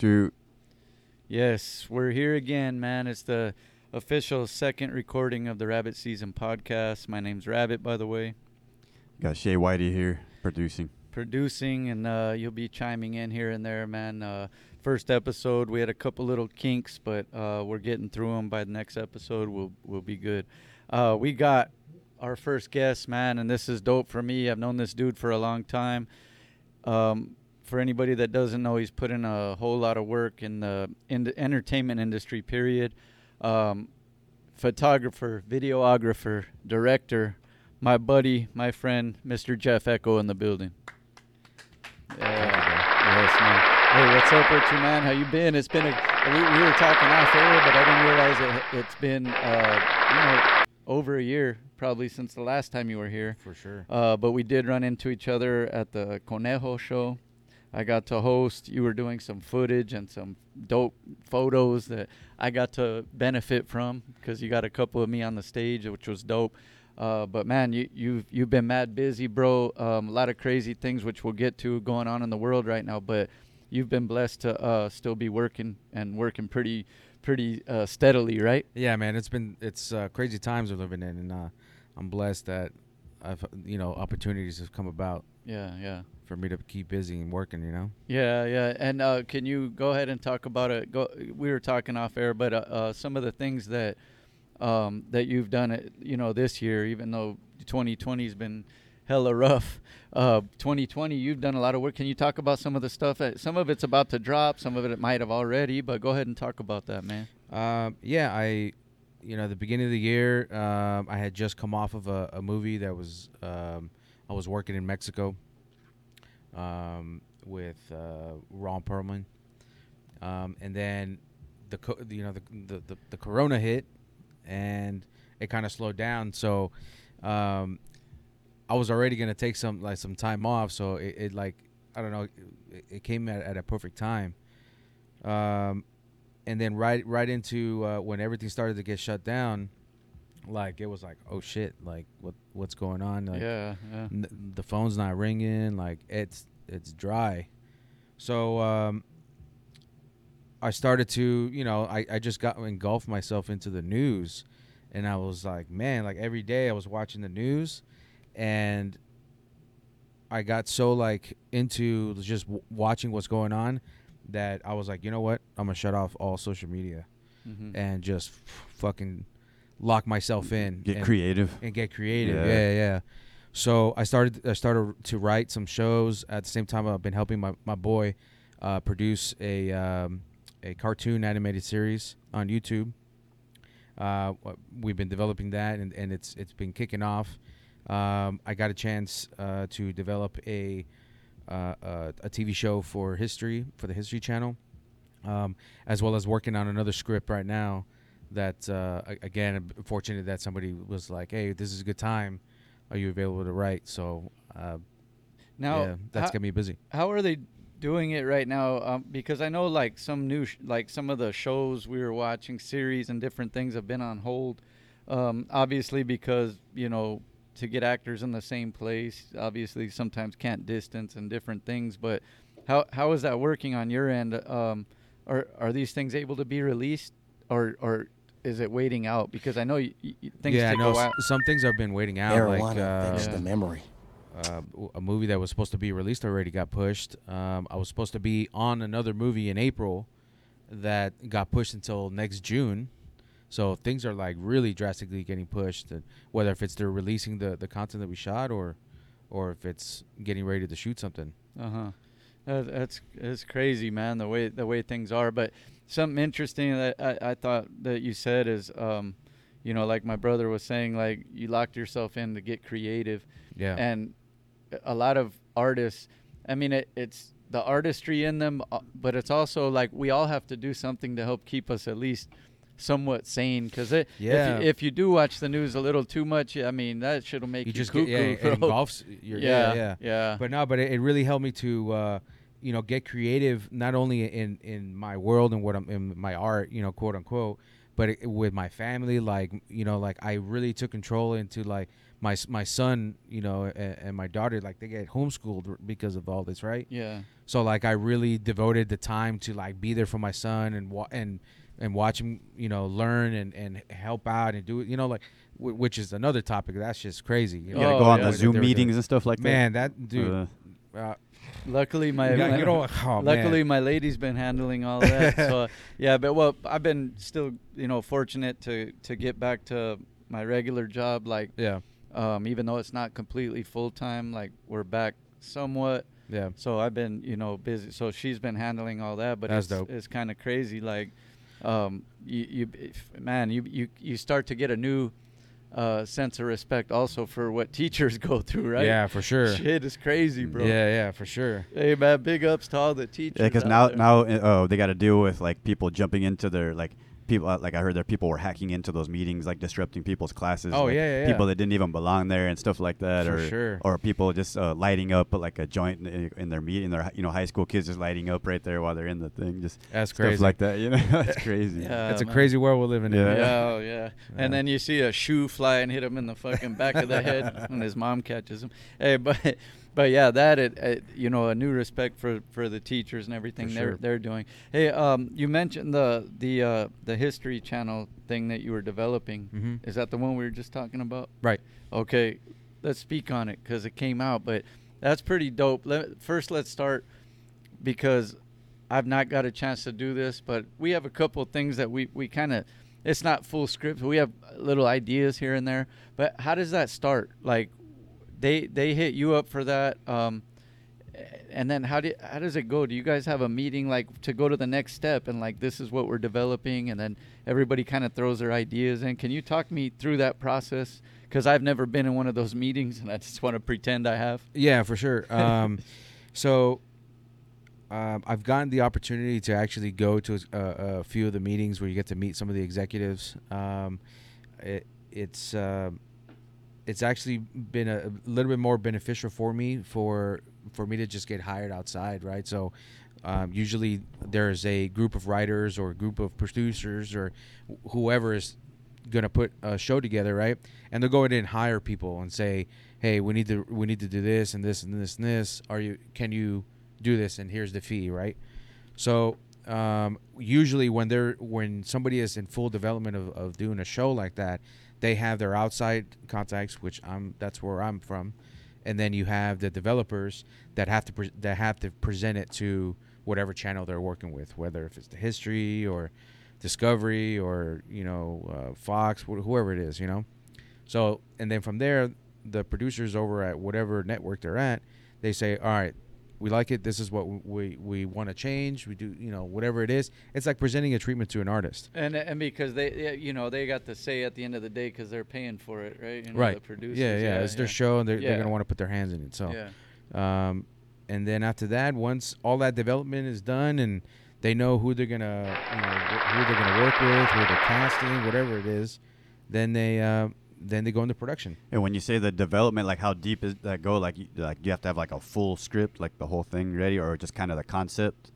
two. Yes, we're here again, man. It's the official second recording of the Rabbit Season podcast. My name's Rabbit, by the way. Got Shaye Whitey here producing. Producing, and uh, you'll be chiming in here and there, man. Uh, first episode, we had a couple little kinks, but uh, we're getting through them. By the next episode, we'll we'll be good. Uh, we got our first guest, man, and this is dope for me. I've known this dude for a long time. Um, for anybody that doesn't know, he's put in a whole lot of work in the in the entertainment industry. Period. Um, photographer, videographer, director, my buddy, my friend, Mr. Jeff Echo in the building. Yeah, yes, man. Hey, what's up you, man? How you been? It's been a we, we were talking off air, but I didn't realize it, it's been uh, you know over a year probably since the last time you were here. For sure. Uh, but we did run into each other at the Conejo show. I got to host. You were doing some footage and some dope photos that I got to benefit from because you got a couple of me on the stage, which was dope. Uh, but man, you you've you've been mad busy, bro. Um, a lot of crazy things which we'll get to going on in the world right now. But you've been blessed to uh, still be working and working pretty pretty uh, steadily, right? Yeah, man. It's been it's uh, crazy times we're living in, and uh, I'm blessed that I've you know opportunities have come about Yeah, yeah. For me to keep busy and working. You know. Yeah, yeah. And uh, can you go ahead and talk about it? Go. We were talking off air, but uh, uh, some of the things that um, that you've done, it, you know, this year, even though 2020 has been hella rough. Uh, 2020, you've done a lot of work. Can you talk about some of the stuff? That, some of it's about to drop. Some of it, it might have already. But go ahead and talk about that, man. Um, yeah, I, you know, the beginning of the year, um, I had just come off of a, a movie that was, um, I was working in Mexico, um, with uh, Ron Perlman, um, and then the, co- you know, the, the the the Corona hit, and it kind of slowed down. So, um, I was already gonna take some like some time off. So it, it like I don't know, it, it came at, at a perfect time. Um, and then right right into uh, when everything started to get shut down, like it was like oh shit, like what what's going on? Like, yeah, yeah. n- the phone's not ringing. Like it's it's dry. So um, I started to you know I I just got engulfed myself into the news, and I was like man, like every day I was watching the news, and I got so like into just w- watching what's going on that I was like, you know what? I'm gonna shut off all social media Mhm. and just f- fucking lock myself in. Get and, creative. and get creative. Yeah. Yeah. yeah, So I started I started to write some shows. At the same time, I've been helping my my boy uh, produce a um, a cartoon animated series on YouTube. Uh, we've been developing that, and, and it's it's been kicking off. Um, I got a chance uh, to develop a uh, uh, a TV show for history for the History Channel, um, as well as working on another script right now. That uh, again, fortunate that somebody was like, "Hey, this is a good time. Are you available to write?" So uh, Now, yeah, that's how- got me busy. how are they doing it right now um, because i know like some new sh- like some of the shows we were watching series and different things have been on hold um, obviously because you know to get actors in the same place obviously sometimes can't distance and different things but how how is that working on your end um, are are these things able to be released or or is it waiting out because i know y- y- y- things yeah, take no, a s- while some things have been waiting out. Marijuana like uh, affects Yeah. the memory. uh, w- a movie that was supposed to be released already got pushed. Um, I was supposed to be on another movie in April that got pushed until next June. So things are like really drastically getting pushed. And whether if it's they're releasing the, the content that we shot or or if it's getting ready to shoot something. Uh huh. That, that's that's crazy, man. The way the way things are. But something interesting that I, I thought that you said is, um, you know, like my brother was saying, like you locked yourself in to get creative, Yeah. and a lot of artists. I mean, it, it's the artistry in them, uh, but it's also like we all have to do something to help keep us at least somewhat sane. Because it Yeah. if you, if you do watch the news a little too much, I mean, that shit'll make you you, just cuckoo, get yeah, engulfs your yeah, yeah, yeah. yeah. But no, but it, it really helped me to uh, you know get creative not only in in my world and what I'm in my art, you know, quote unquote, but it, with my family like you know like I really took control into like my my son, you know, and, and my daughter, like they get homeschooled r- because of all this, right? Yeah. So like I really devoted the time to like be there for my son and wa- and and watch him, you know, learn and and help out and do it, you know, like w- which is another topic that's just crazy. You You know? gotta Oh, go on yeah. the What Zoom they were doing. meetings and stuff like Man, that man that. dude. Uh, Uh, Luckily, my, yeah, my- oh, luckily man. my lady's been handling all that. so yeah, but well, I've been still you know fortunate to to get back to my regular job. Like yeah, um, even though it's not completely full time, like we're back somewhat. yeah, So I've been, you know, busy. So she's been handling all that, but That's it's, dope. it's kind of crazy. Like, um, you, you, man, you, you, you start to get a new uh, sense of respect also for what teachers go through, right? yeah, for sure. Shit is crazy, bro. Yeah, yeah, for sure. Hey, man, big ups to all the teachers. Yeah, because out now there. now uh, oh they got to deal with like people jumping into their like people uh, like I heard there people were hacking into those meetings like disrupting people's classes. Oh, like, yeah, yeah, People that didn't even belong there and stuff like that, For or sure. or people just uh, lighting up like a joint in, in their meeting. Their you know high school kids just lighting up right there while they're in the thing. Just That's stuff crazy. like that. You know, that's crazy. Yeah, It's a crazy world we're living in. Yeah. Yeah, oh, yeah. Yeah. And then you see a shoe fly and hit him in the fucking back of the head when his mom catches him. Hey, but but yeah, that it, it you know a new respect for for the teachers and everything For they're sure. they're doing. Hey, um, you mentioned the the uh, the History Channel thing that you were developing. Mhm. Is that the one we were just talking about? Right. Okay, let's speak on it because it came out, but that's pretty dope. Let, first, let's start because I've not got a chance to do this, but we have a couple of things that we, we kind of, it's not full script. We have little ideas here and there, but how does that start? Like, they they hit you up for that, um, and then how do how does it go? Do you guys have a meeting like to go to the next step and like this is what we're developing, and then everybody kind of throws their ideas in? Can you talk me through that process? Because I've never been in one of those meetings, and I just want to pretend I have. Yeah, for sure. Um, so um, I've gotten the opportunity to actually go to a, a few of the meetings where you get to meet some of the executives. Um, it, it's uh, it's actually been a, a little bit more beneficial for me for for me to just get hired outside, right? So. Um, usually there's a group of writers or a group of producers or wh- whoever is going to put a show together, right? And they'll go in and hire people and say, "Hey, we need to we need to do this and this and this and this. Are you can you do this? And here's the fee, right?" So um, usually when they're when somebody is in full development of, of doing a show like that, they have their outside contacts, which I'm that's where I'm from, and then you have the developers that have to pre- that have to present it to whatever channel they're working with, whether if it's the history or Discovery or you know uh, Fox, wh- whoever it is, you know. So and then from there, the producers over at whatever network they're at, they say, all right, we like it. This is what we we, we want to change. We do you know whatever it is. It's like presenting a treatment to an artist. And and because they you know they got the say at the end of the day because they're paying for it, right? You know, right. The producers. yeah, yeah, It's their show, and they're, they're gonna want to put their hands in it. So. Yeah. Um, and then after that, once all that development is done and they know who they're gonna, you know, who they're gonna work with, who they're casting, whatever it is, then they uh, then they go into production. And when you say the development, like how deep is that go? Like, you, like you have to have like a full script, like the whole thing ready, or just kind of the concept.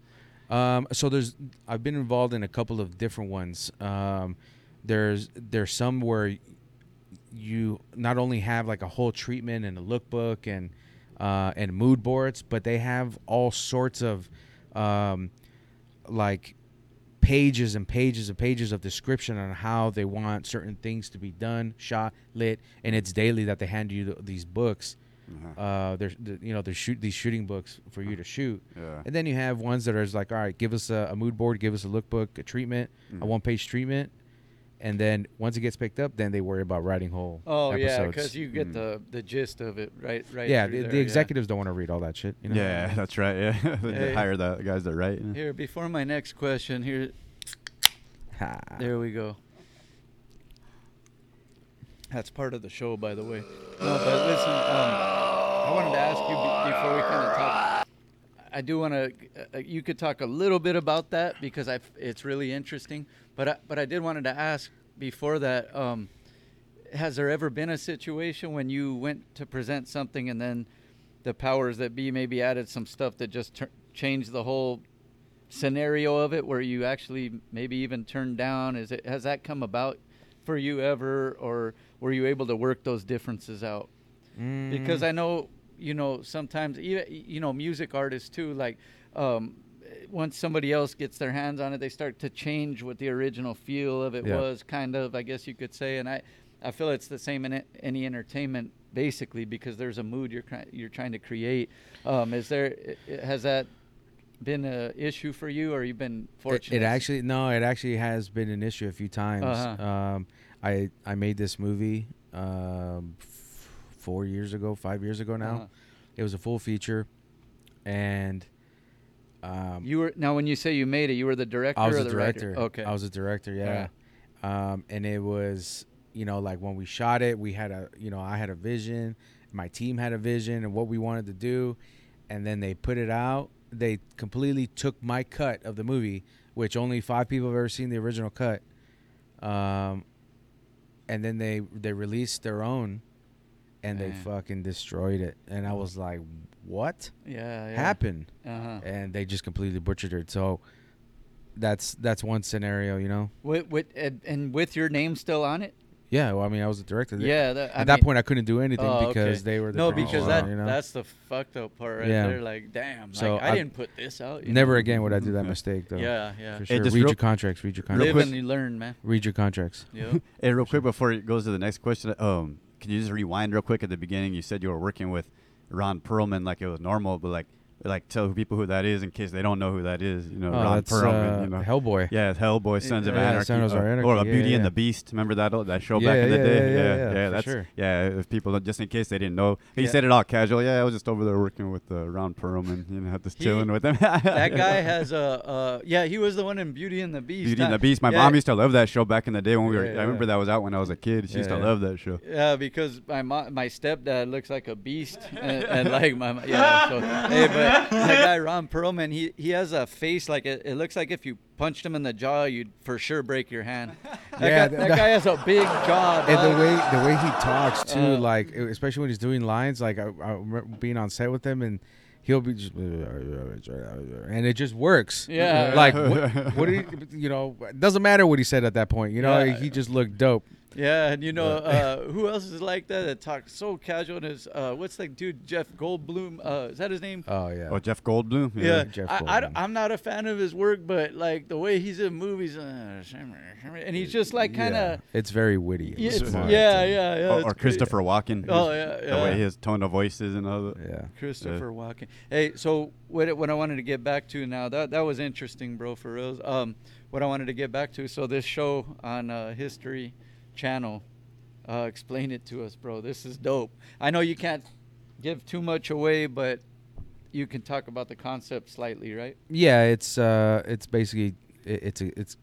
Um, so there's I've been involved in a couple of different ones. Um, there's there's some where you not only have like a whole treatment and a lookbook and uh, and mood boards, but they have all sorts of um, like pages and pages and pages of description on how they want certain things to be done, shot, lit, and it's daily that they hand you th- these books. Uh-huh. Uh, there's the- you know they shoot these shooting books for you to shoot. Yeah. And then you have ones that are like, all right, give us a, a mood board, give us a lookbook, a treatment, a Mhm. one page treatment. And then once it gets picked up, then they worry about writing whole Oh yeah, because you get Mm. the the gist of it, right? Right. yeah, the, there, the yeah. executives don't want to read all that shit. You know? Yeah, that's right. Yeah, they Hey. hire the guys that write. Here, before my next question, here, Ha. there we go. That's part of the show, by the way. No, but listen, um, I wanted to ask you be- before we kind of talk. I do want to. Uh, you could talk a little bit about that because I. It's really interesting. But I, but I did wanted to ask before that. Um, has there ever been a situation when you went to present something and then the powers that be maybe added some stuff that just tur- changed the whole scenario of it, where you actually maybe even turned down? Is it has that come about for you ever, or were you able to work those differences out? Because Mm, I know, you know, sometimes even you know, music artists too, like. Um, once somebody else gets their hands on it, they start to change what the original feel of it Yeah. was, kind of, I guess you could say. And I, I feel it's the same in it- any entertainment, basically, because there's a mood you're you're trying to create. Um, is there has that been an issue for you, or you've been It, fortunate? it actually no, it actually has been an issue a few times. Uh-huh. Um, I I made this movie um, f- four years ago, five years ago now. Uh-huh. It was a full feature, and um, You were now when you say you made it, you were the director. I was the director. Writer? Okay. I was a director. Yeah. Um, and it was, you know, like when we shot it, we had a, you know, I had a vision, my team had a vision and what we wanted to do, and then they put it out. They completely took my cut of the movie, which only five people have ever seen the original cut. Um, and then they they released their own, and they fucking destroyed it. And I was like, what yeah, yeah. happened? Uh-huh. and they just completely butchered it. So that's that's one scenario, you know. With, with and, and with your name still on it. Yeah, well, I mean, I was the director. They- Yeah. That, I At that point, I couldn't do anything Oh, because okay. they were the no, producer, because that you know? that's the fucked up part right Yeah. there. Like, damn, So like, I, I- didn't put this out. you never know? again would I do that mistake though. Yeah, yeah. for sure. just Read real- your contracts. Read your Real Live contracts. and you learn, man. Read your contracts. Yeah. Hey, real quick before it goes to the next question, um, can you just rewind real quick at the beginning? You said you were working with Ron Perlman like it was normal, but like like tell people who that is in case they don't know who that is. You know, Oh, Ron Perlman. uh, you know, Hellboy. yeah, Hellboy, Sons of Yeah, Anarchy, Sons of or, Anarchy, or a yeah, Beauty and the Beast. Remember that that show Yeah, back in the yeah, day? yeah, yeah, yeah, for that's sure. yeah. If people just in case they didn't know, he Yeah. said it all casual. Yeah, I was just over there working with uh, Ron Perlman. You know, just He- chilling with him. that guy has a uh, yeah. He was the one in Beauty and the Beast. Beauty and the Beast. My Yeah, mom used to love that show back in the day when we were. Yeah, I remember yeah. that was out when I was a kid. She used to love that show. Yeah, because my mo- my stepdad looks like a beast, and, and like my mo- yeah. So hey, but that guy Ron Perlman, he he has a face like it, it looks like if you punched him in the jaw, you'd for sure break your hand. That, Yeah, guy, th- that that- guy has a big jaw. And the way the way he talks too, Uh, like especially when he's doing lines, like I, I remember being on set with him, and he'll be just, and it just works. Yeah. like what, what did he, you know? It doesn't matter what he said at that point. You know, Yeah. he just looked dope. Yeah, and you know uh, who else is like that that talks so casual? And is uh, what's that dude Jeff Goldblum? Uh, is that his name? Oh yeah. Oh, Jeff Goldblum. Yeah, Jeff I, Goldblum. am not a fan of his work, but like the way he's in movies, uh, and he's just like kind Yeah. of It's very witty. and yeah, it's- smart yeah, and- yeah, yeah. or, or great. Christopher Walken. Oh his- yeah, The way his tone of voice is and all that. Yeah. Christopher Walken. Hey, so what what I wanted to get back to now that that was interesting, bro, for real. Um, what I wanted to get back to. So this show on uh, History Channel, uh, explain it to us, bro. This is dope. I know you can't give too much away, but you can talk about the concept slightly, right? Yeah, it's uh, it's basically it, it's a it's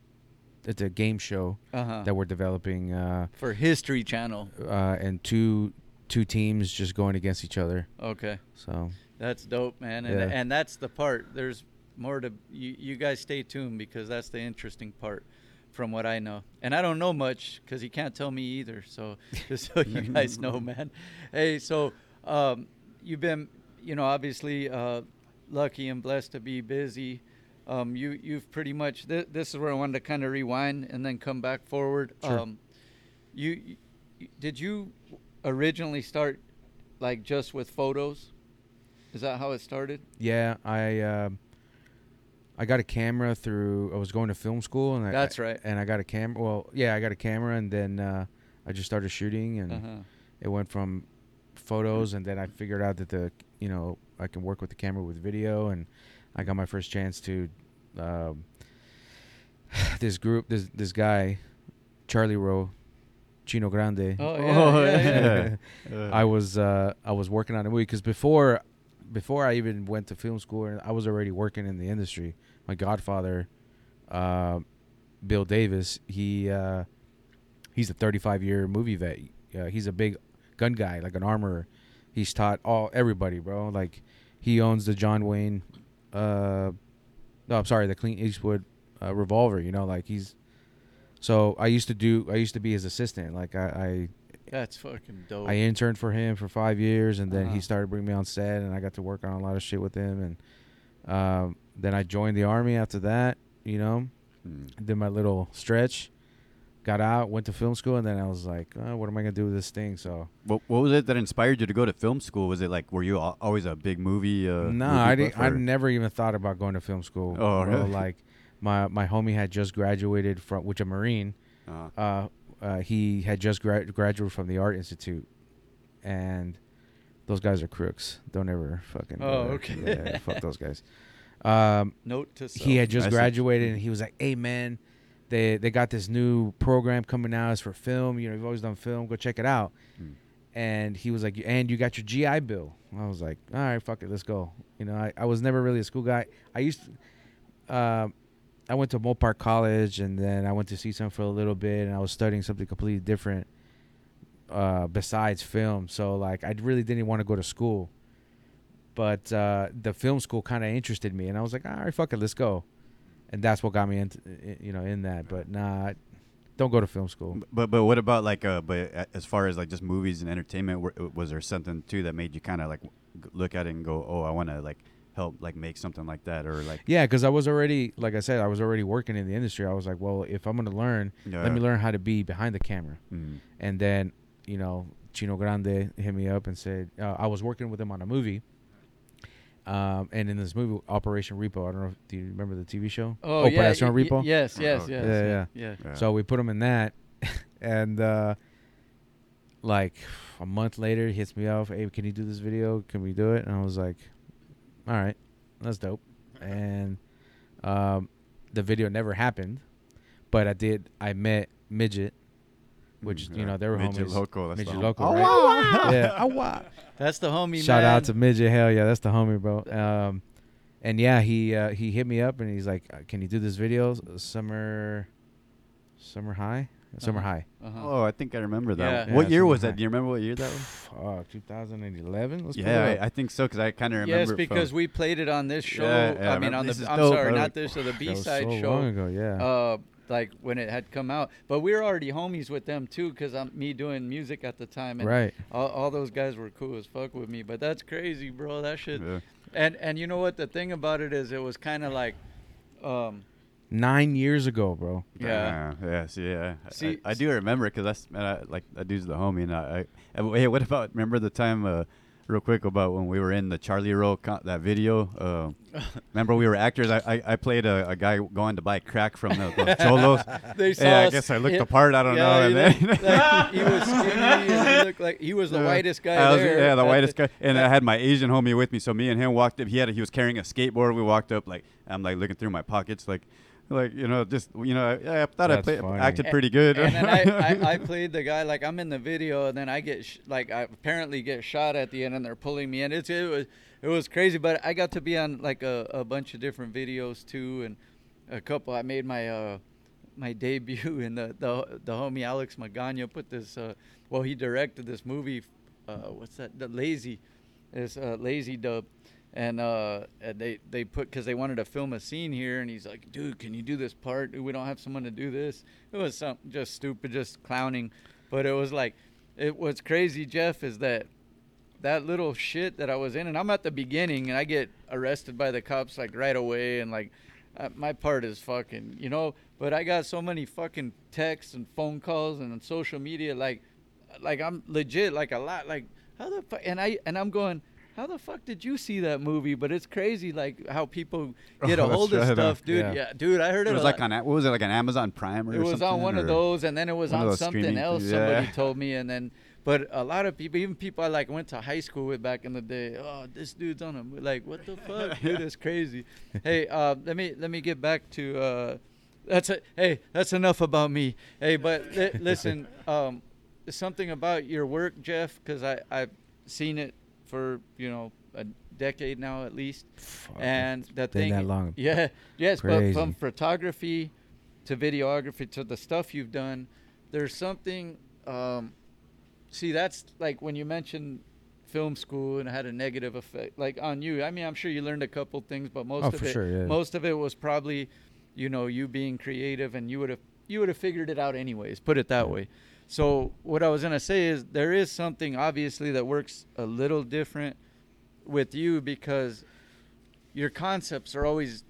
it's a game show Uh huh. that we're developing, uh, For History Channel. uh, and two two teams just going against each other. Okay. So That's dope, man. And Yeah. and that's the part. There's more to you, you guys stay tuned because that's the interesting part from what I know. And I don't know much cuz he can't tell me either. So just so you guys know, man. Hey, so um you've been, you know, obviously uh lucky and blessed to be busy. Um you you've pretty much th- this is where I wanted to kind of rewind and then come back forward. Sure. Um you, you did you originally start like just with photos? Is that how it started? yeah, I um I got a camera through. I was going to film school, and I, That's right. And I got a camera. Well, yeah, I got a camera, and then uh, I just started shooting, and Uh-huh. it went from photos, and then I figured out that the you know I can work with the camera with video, and I got my first chance to um, this group, this this guy, Charlie Rowe, Chino Grande. Oh, yeah, yeah, yeah. Uh, I was uh, I was working on a movie because before before I even went to film school, I was already working in the industry. My godfather, uh, Bill Davis, he uh, he's a 35 year movie vet. Uh, he's a big gun guy, like an armorer. He's taught all everybody, bro. Like he owns the John Wayne, uh, no, I'm sorry, the Clint Eastwood uh, revolver. You know, like he's. So I used to do. I used to be his assistant. Like I, I That's fucking dope. I interned for him for five years, and then Uh-huh. he started bringing me on set, and I got to work on a lot of shit with him. And um, then I joined the army after that. You know, hmm. did my little stretch, got out, went to film school, and then I was like, oh, what am I gonna do with this thing? So What, what was it that inspired you to go to film school? Was it like were you always a big movie? Uh, no, I didn't. I never even thought about going to film school. Oh, really? Like my my homie had just graduated from, which a Marine. Uh, Uh, uh, he had just gra- graduated from the Art Institute, and those guys are crooks. Don't ever fucking. Oh, there. okay. Yeah, fuck those guys. Um, Note to self. he had just I see. graduated and he was like, "Hey man, they they got this new program coming out. It's for film. You know, you've always done film. Go check it out." Hmm. And he was like, "And you got your GI Bill." I was like, "All right, fuck it, let's go." You know, I, I was never really a school guy. I used, to, um, I went to Moorpark College and then I went to CSUN for a little bit and I was studying something completely different, uh, besides film. So like, I really didn't want to go to school but uh, the film school kind of interested me, and I was like, all right, fuck it, let's go, and that's what got me into, you know, in that. But nah, don't go to film school. but but what about like uh? But as far as like just movies and entertainment, were, was there something too that made you kind of like look at it and go, oh, I want to like help like make something like that or like Yeah, because I was already, like I said, I was already working in the industry. I was like, well, if I'm gonna learn, yeah. let me learn how to be behind the camera, Mm. and then, you know, Chino Grande hit me up and said uh, I was working with him on a movie. Um, and in this movie, Operation Repo, I don't know. If, do you remember the TV show? Oh yeah. Operación y- y- Repo. yes. Oh, Yes. Yes. Yeah, Yeah. yeah. Yeah. So we put him in that, and uh, like a month later, he hits me up. Hey, can you do this video? Can we do it? And I was like, all right, that's dope. And um, the video never happened, but I did. I met midget, which you know they were Midget homies. Loco, that's the Midget hom- Loco, Oh, right? wow. yeah. Oh wow. That's the homie. Shout man. out to midget. Hell yeah, that's the homie, bro. Um, and yeah, he uh, he hit me up and he's like, uh, "Can you do this video? S- Summer, summer high, summer Uh-huh. high." Uh-huh. Oh, I think I remember that. Yeah. What Yeah, year was something that? Do you remember what year that was? Fuck, 2011. Let's pull yeah, up. I, I think so because I kind of remember. Yes, it because from- we played it on this show. Yeah, yeah, I I mean, remember- on the. is I'm dope. sorry, I not this. So the That B was side so show. long ago. Yeah. uh, like when it had come out. But we were already homies with them too, because I'm me doing music at the time, and right. all, all those guys were cool as fuck with me. But that's crazy, bro. That shit. Yeah. And and you know what? The thing about it is, it was kind of like, um, Nine years ago, bro. yeah. Yeah, yeah, see, yeah. I- See- I, I do remember because that's man, I, like that dude's the homie, and I. I hey, what about remember the time, uh, real quick about when we were in the Charlie con- that video? Uh, remember we were actors. I I, I played a, a guy going to buy crack from the, the cholos. They saw. yeah, I guess I looked the part. I don't yeah, know. And then look- like, he was skinny and he looked like he was the Yeah. whitest guy was- there. yeah, the whitest guy. And I had my Asian homie with me, so me and him walked up. He had a, he was carrying a skateboard. We walked up like I'm like looking through my pockets, like like you know just you know I, I thought I That's played funny. acted pretty good. and then I, I, I played the guy like I'm in the video, and then I get sh- like I apparently get shot at the end, and they're pulling me in. It's it was it was crazy, but I got to be on like a, a bunch of different videos too, and a couple. I made my uh my debut, and the the the homie Alex Magana put this. Uh, well, he directed this movie. Uh, what's that? The Lazy, this uh, Lazy Dub. And uh, they they put because they wanted to film a scene here, and he's like, "Dude, can you do this part? We don't have someone to do this." It was something just stupid, just clowning, but it was like, it what's crazy, Jeff, is that that little shit that I was in, and I'm at the beginning, and I get arrested by the cops like right away, and like uh, my part is fucking, you know. But I got so many fucking texts and phone calls and on social media, like, like I'm legit, like a lot, like how the fuck, and I and I'm going. How the fuck did you see that movie? But it's crazy, like how people get Oh, a hold of right, stuff, dude. Yeah. Yeah. dude, I heard it. it was like on what was it like on Amazon Prime or something? It was on one of those, and then it was on something else. things, Somebody told me, and then, but a lot of people, even people I like went to high school with back in the day. Oh, this dude's on a like, what the fuck, dude? It's crazy. hey, uh, let me let me get back to. Uh, that's a hey, that's enough about me. Hey, but li- listen, um, something about your work, Jeff, because I I've seen it for you know a decade now at least, Fuck. and Been thing that long. yeah, yes, but from photography to videography to the stuff you've done, there's something. Um, see, that's like when you mentioned film school and it had a negative effect, like on you. I mean, I'm sure you learned a couple things, but most Oh, of it, sure, yeah. most of it was probably, you know, you being creative and you would have you would have figured it out anyways. Put it that Yeah. way. So what I was gonna say is there is something obviously that works a little different with you because your concepts are always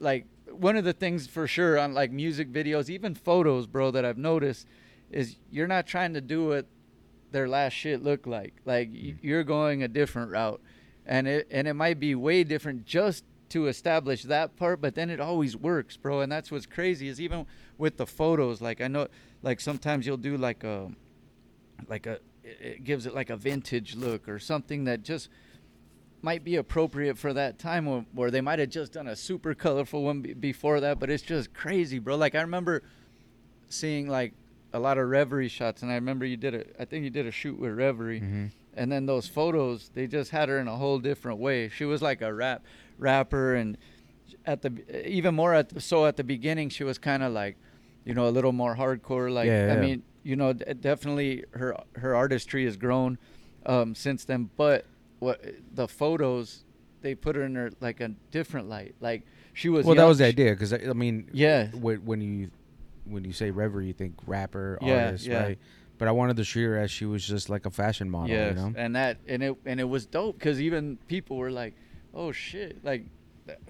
like one of the things for sure on like music videos, even photos, bro, that I've noticed is you're not trying to do what their last shit looked like. Like y- mm. you're going a different route, and it and it might be way different just to establish that part, but then it always works, bro. And that's what's crazy is even with the photos. Like I know, like sometimes you'll do like a, like a, it gives it like a vintage look or something that just might be appropriate for that time where, where they might have just done a super colorful one be- before that, but it's just crazy, bro. Like I remember seeing like a lot of Reverie shots, and I remember you did a, I think you did a shoot with Reverie, Mm-hmm. and then those photos they just had her in a whole different way. She was like a rap rapper, and at the even more at so at the beginning she was kind of like, you know, a little more hardcore. Like Yeah, I mean, you know, d- definitely her her artistry has grown um, since then, but what the photos they put her in her like a different light. Like she was Well, that was the idea because I, I mean, Yeah. when, when you when you say reverie, you think rapper, Yeah, artist, yeah. right? But I wanted to shoot her as she was just like a fashion model, Yes, you know. and that and it and it was dope because even people were like, "Oh shit!" Like,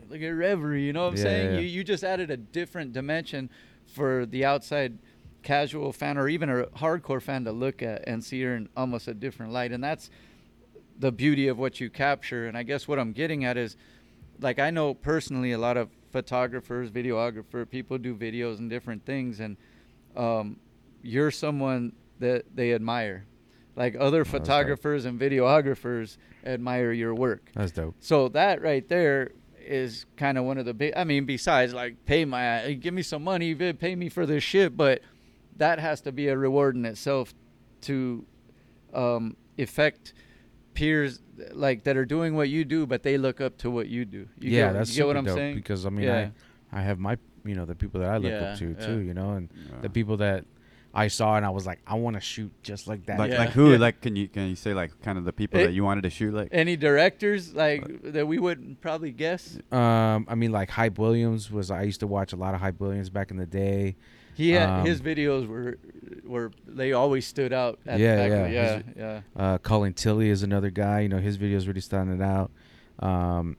look at Reverie. You know what I'm Yeah, saying? yeah. You you just added a different dimension for the outside casual fan or even a hardcore fan to look at and see her in almost a different light, and that's the beauty of what you capture. And I guess what I'm getting at is, like, I know personally a lot of photographers, videographer, people do videos and different things, and um, you're someone that they admire. Like other photographers and videographers admire your work. That's dope. So that right there is kind of one of the big. I mean, besides like pay my, give me some money, Vid, pay me for this shit, but that has to be a reward in itself to um, affect peers like that are doing what you do, but they look up to what you do. You yeah, get, that's you get what I'm dope saying? because I mean, Yeah. I I have my you know the people that I look Yeah, up to yeah. too, you know, and the people that I saw and I was like, I want to shoot just like that. Like, Yeah. like who? Yeah. Like, can you can you say like kind of the people It- that you wanted to shoot? Like, Any directors like that we wouldn't probably guess? Um, I mean, like Hype Williams was. I used to watch a lot of Hype Williams back in the day. He had Um, his videos were were they always stood out. At Yeah, back yeah, yeah, his- yeah. Uh, Colin Tilley is another guy. You know, his videos really standing out. Um,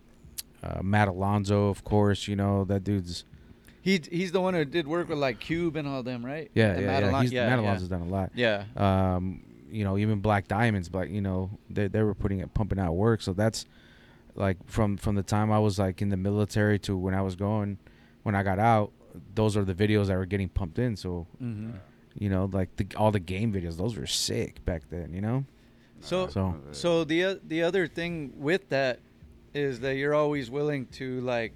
uh, Matt Alonzo, of course. You know that dude's. He he's the one who did work with like Cube and all them, right? Yeah, And yeah, Matt yeah. He's, yeah, Matt yeah. Alonzo's done a lot. Yeah. Um, you know, even Black Diamonds, but You know, they they were putting it, pumping out work. So that's like from from the time I was like in the military to when I was going, when I got out. Those are the videos that were getting pumped in. So hmm you know, like the, all the game videos, those were sick back then. You know. So So- so the the other thing with that is that you're always willing to like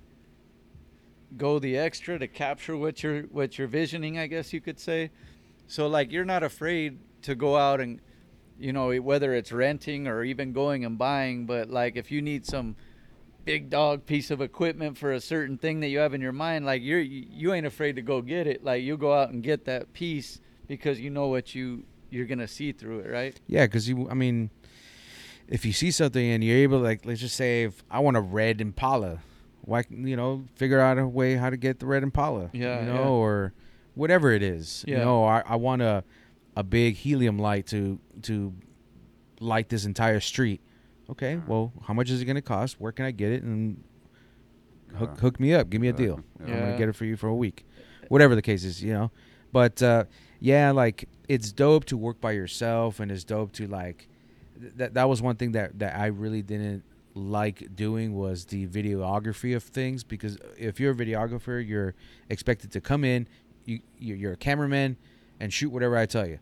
go the extra to capture what you're what you're visioning, I guess you could say. So like you're not afraid to go out and you know whether it's renting or even going and buying, but like if you need some big dog piece of equipment for a certain thing that you have in your mind, like you're you, ain't afraid to go get it. Like you go out and get that piece because you know what you you're gonna see through it, right? Yeah, because you, I mean, if you see something and you're able, like, let's just say, if I want a red Impala, why, you know, figure out a way how to get the red Impala, Yeah, you know, yeah. or whatever it is, Yeah. you know, I, I want a, a big helium light to to light this entire street. Okay, well, how much is it gonna cost? Where can I get it? And hook Uh, hook me up, give me a deal. yeah. I'm gonna get it for you for a week, whatever the case is, you know. But uh, yeah, like it's dope to work by yourself, and it's dope to like. th- That that was one thing that that I really didn't like doing was the videography of things because if you're a videographer, you're expected to come in, you you- you're a cameraman, and shoot whatever I tell you,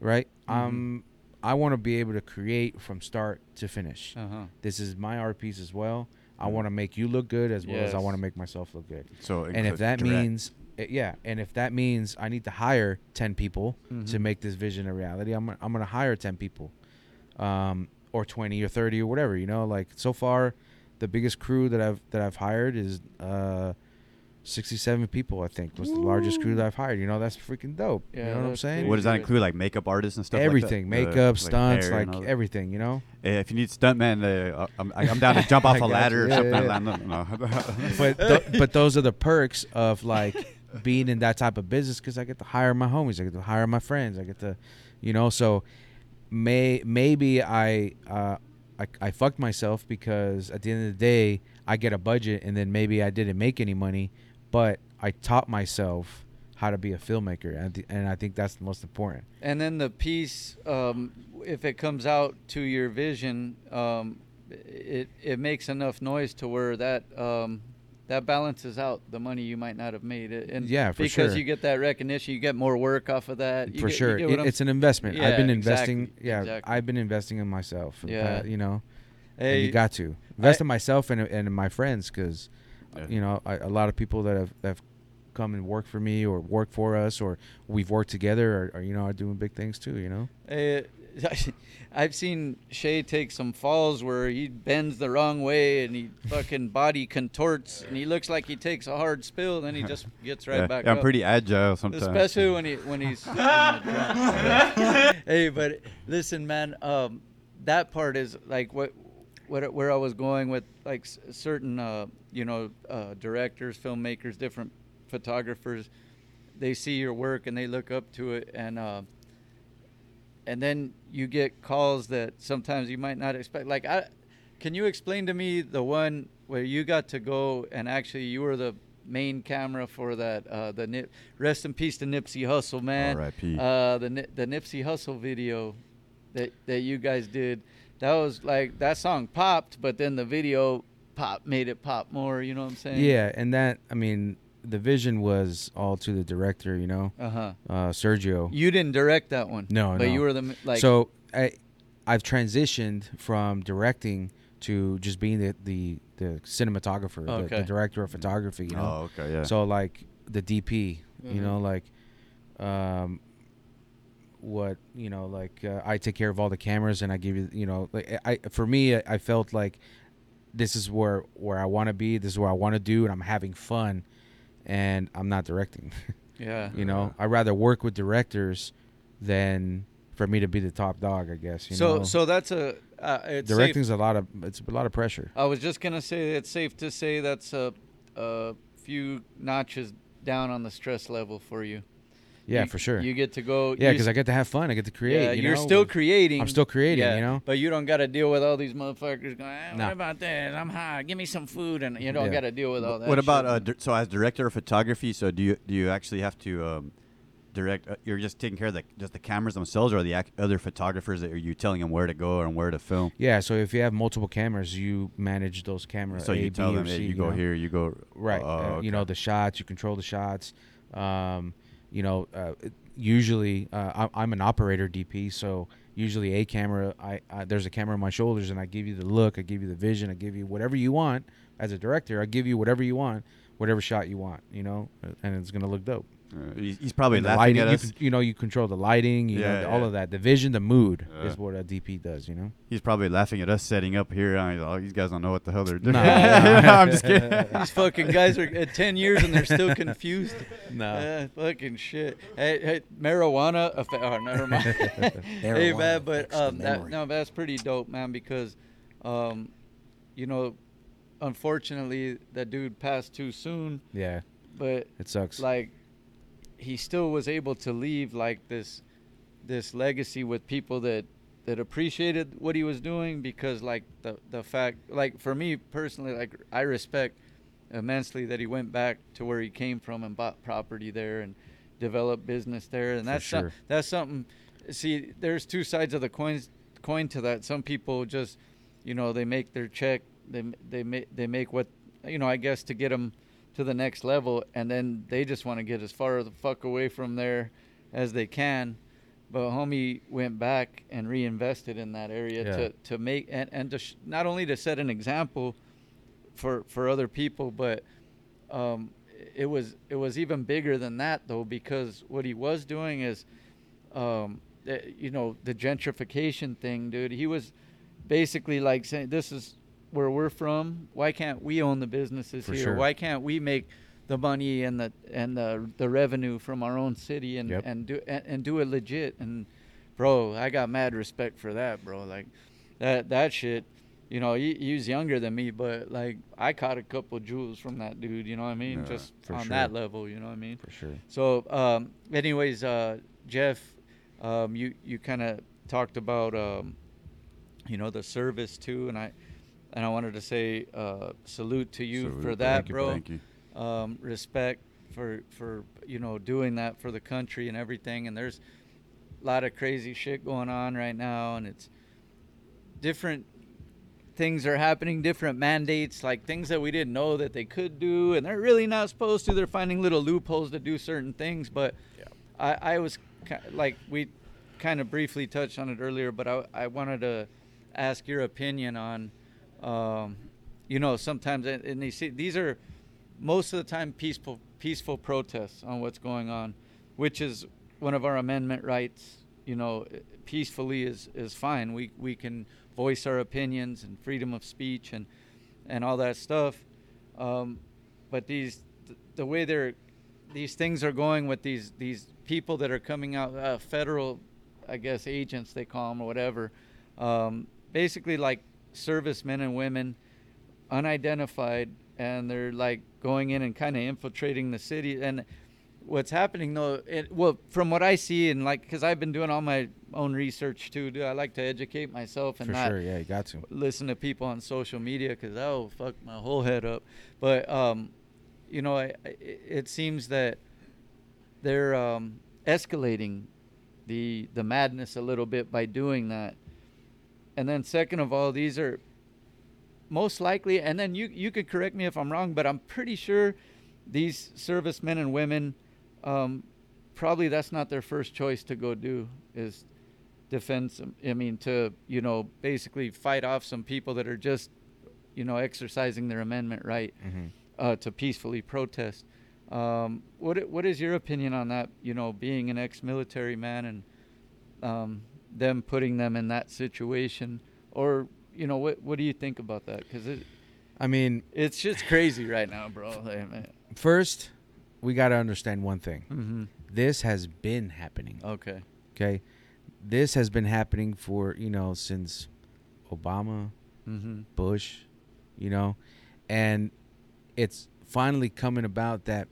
right? Mhm. Um, I want to be able to create from start to finish. Uh-huh. This is my art piece as well. I Mhm. want to make you look good as well as I want to make myself look good so and if that direct. means uh, yeah and if that means i need to hire 10 people to Mhm. make this vision a reality i'm, gonna- I'm gonna hire 10 people um, or 20 or 30 or whatever you know like so far the biggest crew that i've that i've hired is uh 67 people i think was the largest crew that i've hired you know that's freaking dope you know what i'm saying What does that include? Like makeup artists and stuff. everything like that? makeup Uh, stunts hair like and all that? everything you know Hey, if you need stuntman, uh, I'm, I'm down to jump off a got you. ladder or something. yeah, like. No, no. but th- but those are the perks of like being in that type of business because I get to hire my homies, I get to hire my friends, I get to, you know. So may maybe I uh I, I fucked myself because at the end of the day I get a budget and then maybe I didn't make any money, but I taught myself how to be a filmmaker, and, th- and I think that's the most important. And then the piece, um, if it comes out to your vision, um, it it makes enough noise to where that um, that balances out the money you might not have made. It- And Yeah, for because sure. you get that recognition, you get more work off of that. You for get- sure, get It- it's an investment. I've Yeah, been exactly, investing. Yeah, exactly. I've been investing in myself. Yeah. pa- you know, and Hey, you got to invest I- in myself and and in my friends because Yeah. you know I, a lot of people that have have come and worked for me or worked for us or we've worked together or, or you know are doing big things too. You know. Hey, I've seen Shaye take some falls where he bends the wrong way and he fucking body contorts and he looks like he takes a hard spill, and then he just gets right yeah, back yeah, I'm pretty agile sometimes. especially when he when he's in the drunk. hey but listen man um that part is like what what where i was going with like s- certain uh you know uh directors filmmakers different photographers they see your work and they look up to it and uh and then you get calls that sometimes you might not expect like i can you explain to me the one where you got to go and actually you were the main camera for that uh the Nip, rest in peace to Nipsey Hussle man. R.I.P.. uh the the Nipsey Hussle video that that you guys did that was like that song popped but then the video pop made it pop more you know what I'm saying? Yeah, and that I mean the vision was all to the director. You know, uh-huh uh, Sergio. you didn't direct that one No, but no. you were the like so I, I've transitioned from directing to just being the the, the cinematographer, the, Okay. the director of photography. You know, Oh, okay, yeah. so like the DP. Mhm. You know, like um, what you know, like uh, I take care of all the cameras and I give you, you know, like I for me, I, I felt like this is where where I want to be. This is where I want to do, and I'm having fun, and I'm not directing. yeah you know, I'd rather work with directors than for me to be the top dog. I guess. You so know? so that's a uh, it's safe- directing's a lot of it's a lot of pressure. I was just gonna say it's safe to say that's a, a few notches down on the stress level for you. Yeah, You- for sure. You get to go. yeah, you because I get to have fun. I get to create. Yeah, you you're know, still with- creating. I'm still creating, yeah, you know? But you don't got to deal with all these motherfuckers going. "Ah, Nah. What about this? I'm high. Give me some food, and you don't Yeah. got to deal with all that. what about shit. uh, dir- so as director of photography? So do you do you actually have to um, direct? Uh, you're just taking care of the just the cameras themselves, or the ac- other photographers that are you telling them where to go and where to film? Yeah, so if you have multiple cameras, you manage those cameras. so A, you tell B, or them, hey, C, you go know? here, you go Right. Oh, uh, You know the shots. You control the shots. Um, you know, uh, usually uh, I- I'm an operator DP, so usually a camera. I, I there's a camera on my shoulders, and I give you the look. I give you the vision. I give you whatever you want as a director. I give you whatever you want, whatever shot you want. You know, and it's gonna look dope. Uh, he's, he's probably And laughing lighting, at you, us. con- you know, you control the lighting. You Yeah, know, all yeah. of that. The vision, the mood Yeah. is what a DP does. You know. He's probably laughing at us setting up here. Uh, he's like, oh, these guys don't know what the hell they're doing. Nah. I'm just kidding. These fucking guys are at ten years and they're still confused. No. Uh, fucking shit. Hey, hey marijuana. Affa- oh, never mind. hey, man, but um, that, no, that's pretty dope, man. Because, um, you know, unfortunately, that dude passed too soon. Yeah, But it sucks. like, he still was able to leave like this, this legacy with people that that appreciated what he was doing because like the the fact like for me personally like I respect immensely that he went back to where he came from and bought property there and developed business there and For that's sure. that's something see there's two sides of the coins coin to that some people just you know they make their check they they make they make what you know I guess to get them to the next level and then they just want to get as far the fuck away from there as they can but homie went back and reinvested in that area Yeah. to, to make and, and to sh- not only to set an example for for other people but um, it was it was even bigger than that though because what he was doing is um, eh, you know the gentrification thing dude he was basically like saying this is where we're from why can't we own the businesses For here sure. why can't we make the money and the and the the revenue from our own city and Yep. and do and, and do it legit and bro i got mad respect for that bro like that that shit you know he, he was younger than me but like i caught a couple jewels from that dude you know what i mean just on sure. that level you know what i mean for sure. so, um, anyways, uh, Jeff, um, you you kind of talked about um, you know the service too, and I and I wanted to say uh, salute to you Salute. for that, Thank you, bro. Thank you. um, respect for for you know doing that for the country and everything. And there's a lot of crazy shit going on right now, and it's different things are happening, different mandates, like things that we didn't know that they could do, and they're really not supposed to. They're finding little loopholes to do certain things. But I, I was like, we kind of briefly touched on it earlier, but I, I wanted to ask your opinion on, um, you know, sometimes, and they see these are most of the time peaceful peaceful protests on what's going on, which is one of our amendment rights. You know, peacefully is is fine. We we can voice our opinions and freedom of speech and and all that stuff. Um, but these th- the way they're these things are going with these these people that are coming out uh, federal I guess agents they call them or whatever um, basically like servicemen and women unidentified and they're like going in and kind of infiltrating the city and what's happening though it, well from what i see and like because i've been doing all my own research too dude, i like to educate myself and For not sure, yeah, you got to. listen to people on social media because that will fuck my whole head up. But um, you know, I, I, it seems that they're um, escalating the the madness a little bit by doing that. And then second of all, these are most likely, and then you you could correct me if I'm wrong, but I'm pretty sure these servicemen and women, um, probably that's not their first choice to go do is defend some i mean to you know basically fight off some people that are just you know exercising their amendment right Mhm. uh, to peacefully protest um, what what is your opinion on that you know being an ex-military man and um, them putting them in that situation or you know what what do you think about that because it I mean, it's just crazy right now bro first, we got to understand one thing. mm-hmm. This has been happening. okay Okay, this has been happening for you know since Obama, mm-hmm. Bush, you know, and it's finally coming about that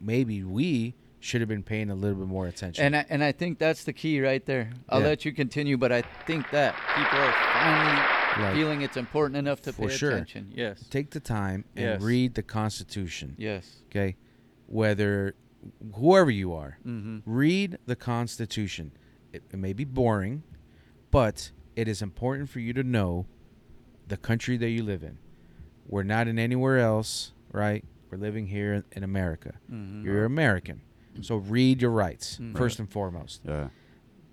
maybe we should have been paying a little bit more attention. And I, and I think that's the key right there. I'll Yeah. let you continue, but I think that people are finally Like, feeling it's important enough to pay sure. attention. Yes. take the time and Yes. read the Constitution. Yes. Okay, whether whoever you are, Mm-hmm. read the Constitution. It, it may be boring, but it is important for you to know the country that you live in. We're not in anywhere else, right? We're living here in, America. Mm-hmm. You're American. So read your rights Mm. first and foremost. Yeah.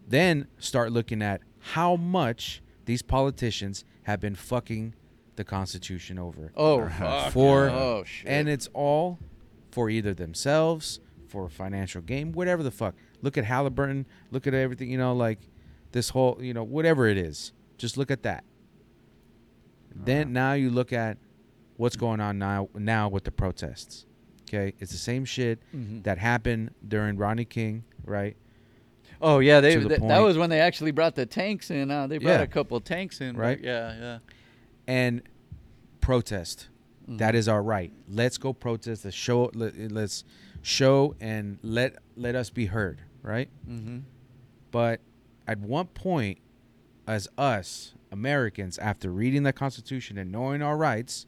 Then start looking at how much these politicians have been fucking the Constitution over. Oh, fuck. For- oh shit. And it's all for either themselves, for financial gain, whatever the fuck. Look at Halliburton. Look at everything, you know, like this whole, you know, whatever it is. Just look at that. Then now you look at what's going on now now with the protests. Okay, it's the same shit Mhm. that happened during Rodney King, right? oh yeah, they, the th- that was when they actually brought the tanks in. Uh, they brought Yeah. a couple tanks in. Right. Yeah. Yeah. And protest. Mhm. That is our right. Let's go protest. Let's show. Let, let's show and let let us be heard. Right. Mm-hmm. But at one point, as us Americans, after reading the Constitution and knowing our rights,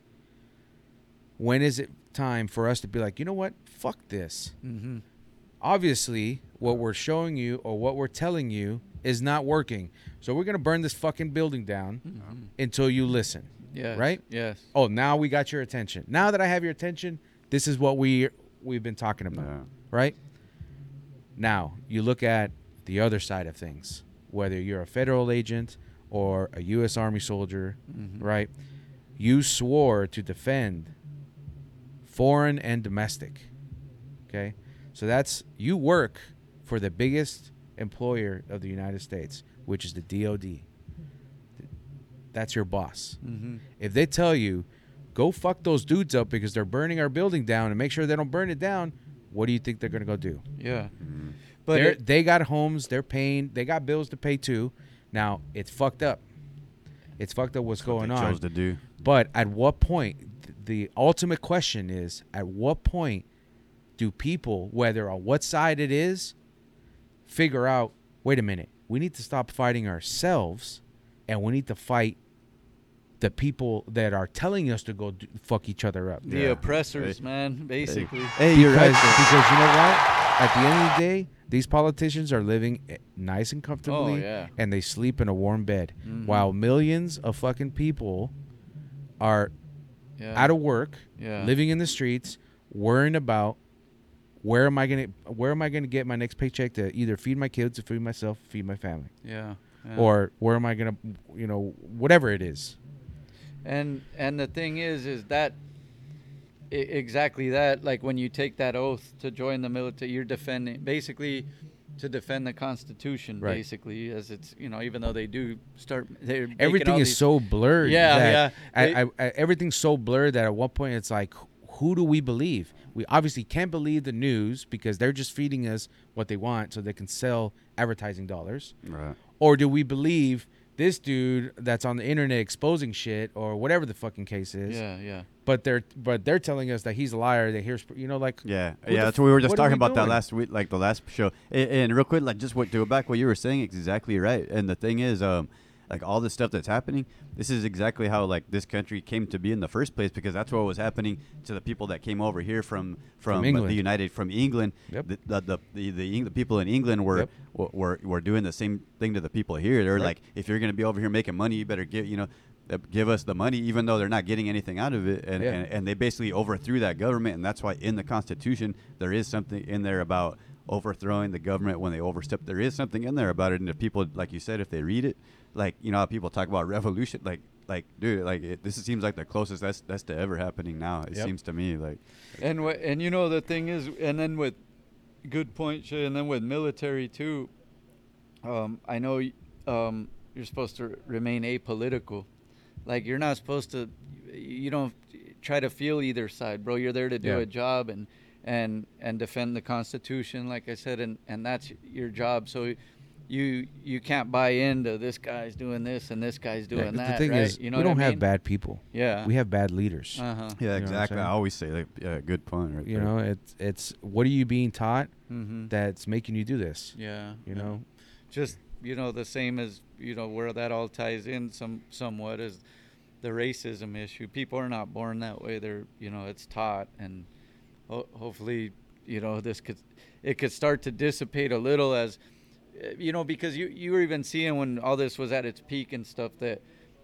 when is it time for us to be like, you know what? Fuck this. Mm-hmm. Obviously, what we're showing you or what we're telling you is not working. So we're gonna burn this fucking building down Mm-hmm. until you listen. Yes. Right? Yes. Oh, now we got your attention. Now that I have your attention, this is what we we've been talking about. Yeah. right? Now, you look at the other side of things, whether you're a federal agent or a U.S. Army soldier, Mhm. right? You swore to defend foreign and domestic. Okay? So that's, you work for the biggest employer of the United States, which is the DOD. That's your boss. Mm-hmm. If they tell you, go fuck those dudes up because they're burning our building down and make sure they don't burn it down, what do you think they're gonna go do? Yeah. Mhm. But they're, it- they got homes, they're paying, they got bills to pay too. Now it's fucked up. It's fucked up what's That's what going they on. Chose to do. But at what point? Th- The ultimate question is: At what point do people, whether on what side it is, figure out? Wait a minute. We need to stop fighting ourselves, and we need to fight the people that are telling us to go do, fuck each other up. The Yeah. oppressors, Hey. man, basically. Hey, you're because, right. because you know what? At the end of the day, these politicians are living eh, nice and comfortably, Oh, yeah. and they sleep in a warm bed, Mhm. while millions of fucking people are Yeah. out of work, Yeah. living in the streets, worrying about where am I gonna where am I gonna get my next paycheck to either feed my kids, or feed myself, feed my family, yeah. yeah. or where am I gonna, you know, whatever it is. And and the thing is, is that i- exactly that. Like when you take that oath to join the military, you're defending basically to defend the Constitution. Right. Basically, as it's you know, even though they do start, they're Everything all is these- so blurred. Yeah, that yeah. I, They- I, I, everything's so blurred that at one point it's like, who do we believe? We obviously can't believe the news because they're just feeding us what they want so they can sell advertising dollars. Right. Or do we believe this dude that's on the internet exposing shit or whatever the fucking case is? Yeah, yeah. But they're but they're telling us that he's a liar. That here's you know like Yeah, yeah, the that's what we were just talking we about that last week, like the last show. And, and real quick, like just what to go back what you were saying, it's exactly right. And the thing is, um, like all this stuff that's happening, this is exactly how like this country came to be in the first place because that's what was happening to the people that came over here from from, England. the United from England. Yep. The, the, the, the, the, the people in England were, Yep. were were were doing the same thing to the people here. They're Right. like, if you're gonna be over here making money, you better give you know. uh, Give us the money, even though they're not getting anything out of it, and, Yeah. and and they basically overthrew that government, and that's why in the Constitution there is something in there about overthrowing the government when they overstep. There is something in there about it, and if people, like you said, if they read it, like you know, how people talk about revolution, like like dude, like it, this seems like the closest that's that's to ever happening now. It Yep. seems to me like And wh- and you know the thing is, and then with good point, Shaye, and then with military too. Um, I know um, you're supposed to remain apolitical, like you're not supposed to. You don't try to feel either side, bro. You're there to do Yeah. a job and and and defend the Constitution, like I said, and and that's your job. So. You you can't buy into this guy's doing this and this guy's doing the that. thing right? is you know we don't I have bad people. Yeah. We have bad leaders. Uh huh. yeah, You know what I'm exactly. I always say like yeah, good point. Right You there. know, it's it's what are you being taught Mm-hmm. that's making you do this? Yeah. You yeah. know, just you know the same as you know where that all ties in some somewhat is the racism issue people are not born that way they're you know it's taught and ho- hopefully you know this could it could start to dissipate a little as you know because you you were even seeing when all this was at its peak and stuff that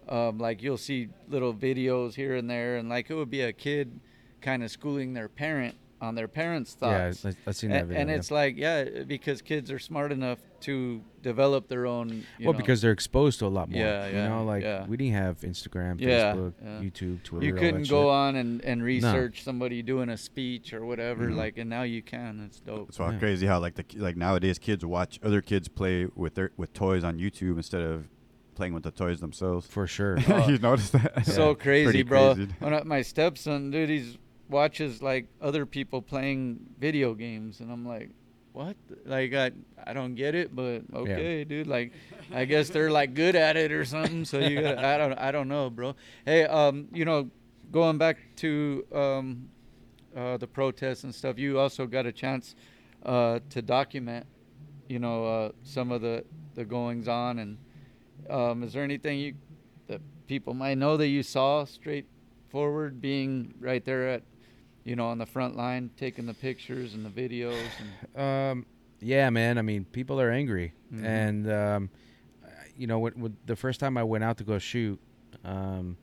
um, like you'll see little videos here and there and like it would be a kid kind of schooling their parent on their parents' thoughts. I- I've seen that and, video, and yeah. it's like, yeah, because kids are smart enough to develop their own. You well, know, because they're exposed to a lot more. Yeah, yeah. You know, like yeah. we didn't have Instagram, Facebook, yeah. YouTube, Twitter. you couldn't that go shit. on and, and research somebody doing a speech or whatever, Mhm. like, and now you can. It's dope. It's all Yeah. crazy how like the like nowadays kids watch other kids play with their with toys on YouTube instead of playing with the toys themselves. for sure. Oh, you noticed that? so Yeah. crazy, Pretty bro. crazy. When I, my stepson, dude, he's watches like other people playing video games, and I'm like, what? Like I I don't get it, but okay, dude. Like I guess they're like good at it or something. So you got I don't I don't know, bro. Hey, um, you know, going back to um, uh, the protests and stuff, you also got a chance uh, to document, you know, uh, some of the the goings on and. Um, is there anything you that people might know that you saw straightforward being right there at you know on the front line taking the pictures and the videos and Um, yeah, man. I mean, people are angry, Mhm. and um, you know, when, when the first time I went out to go shoot, um,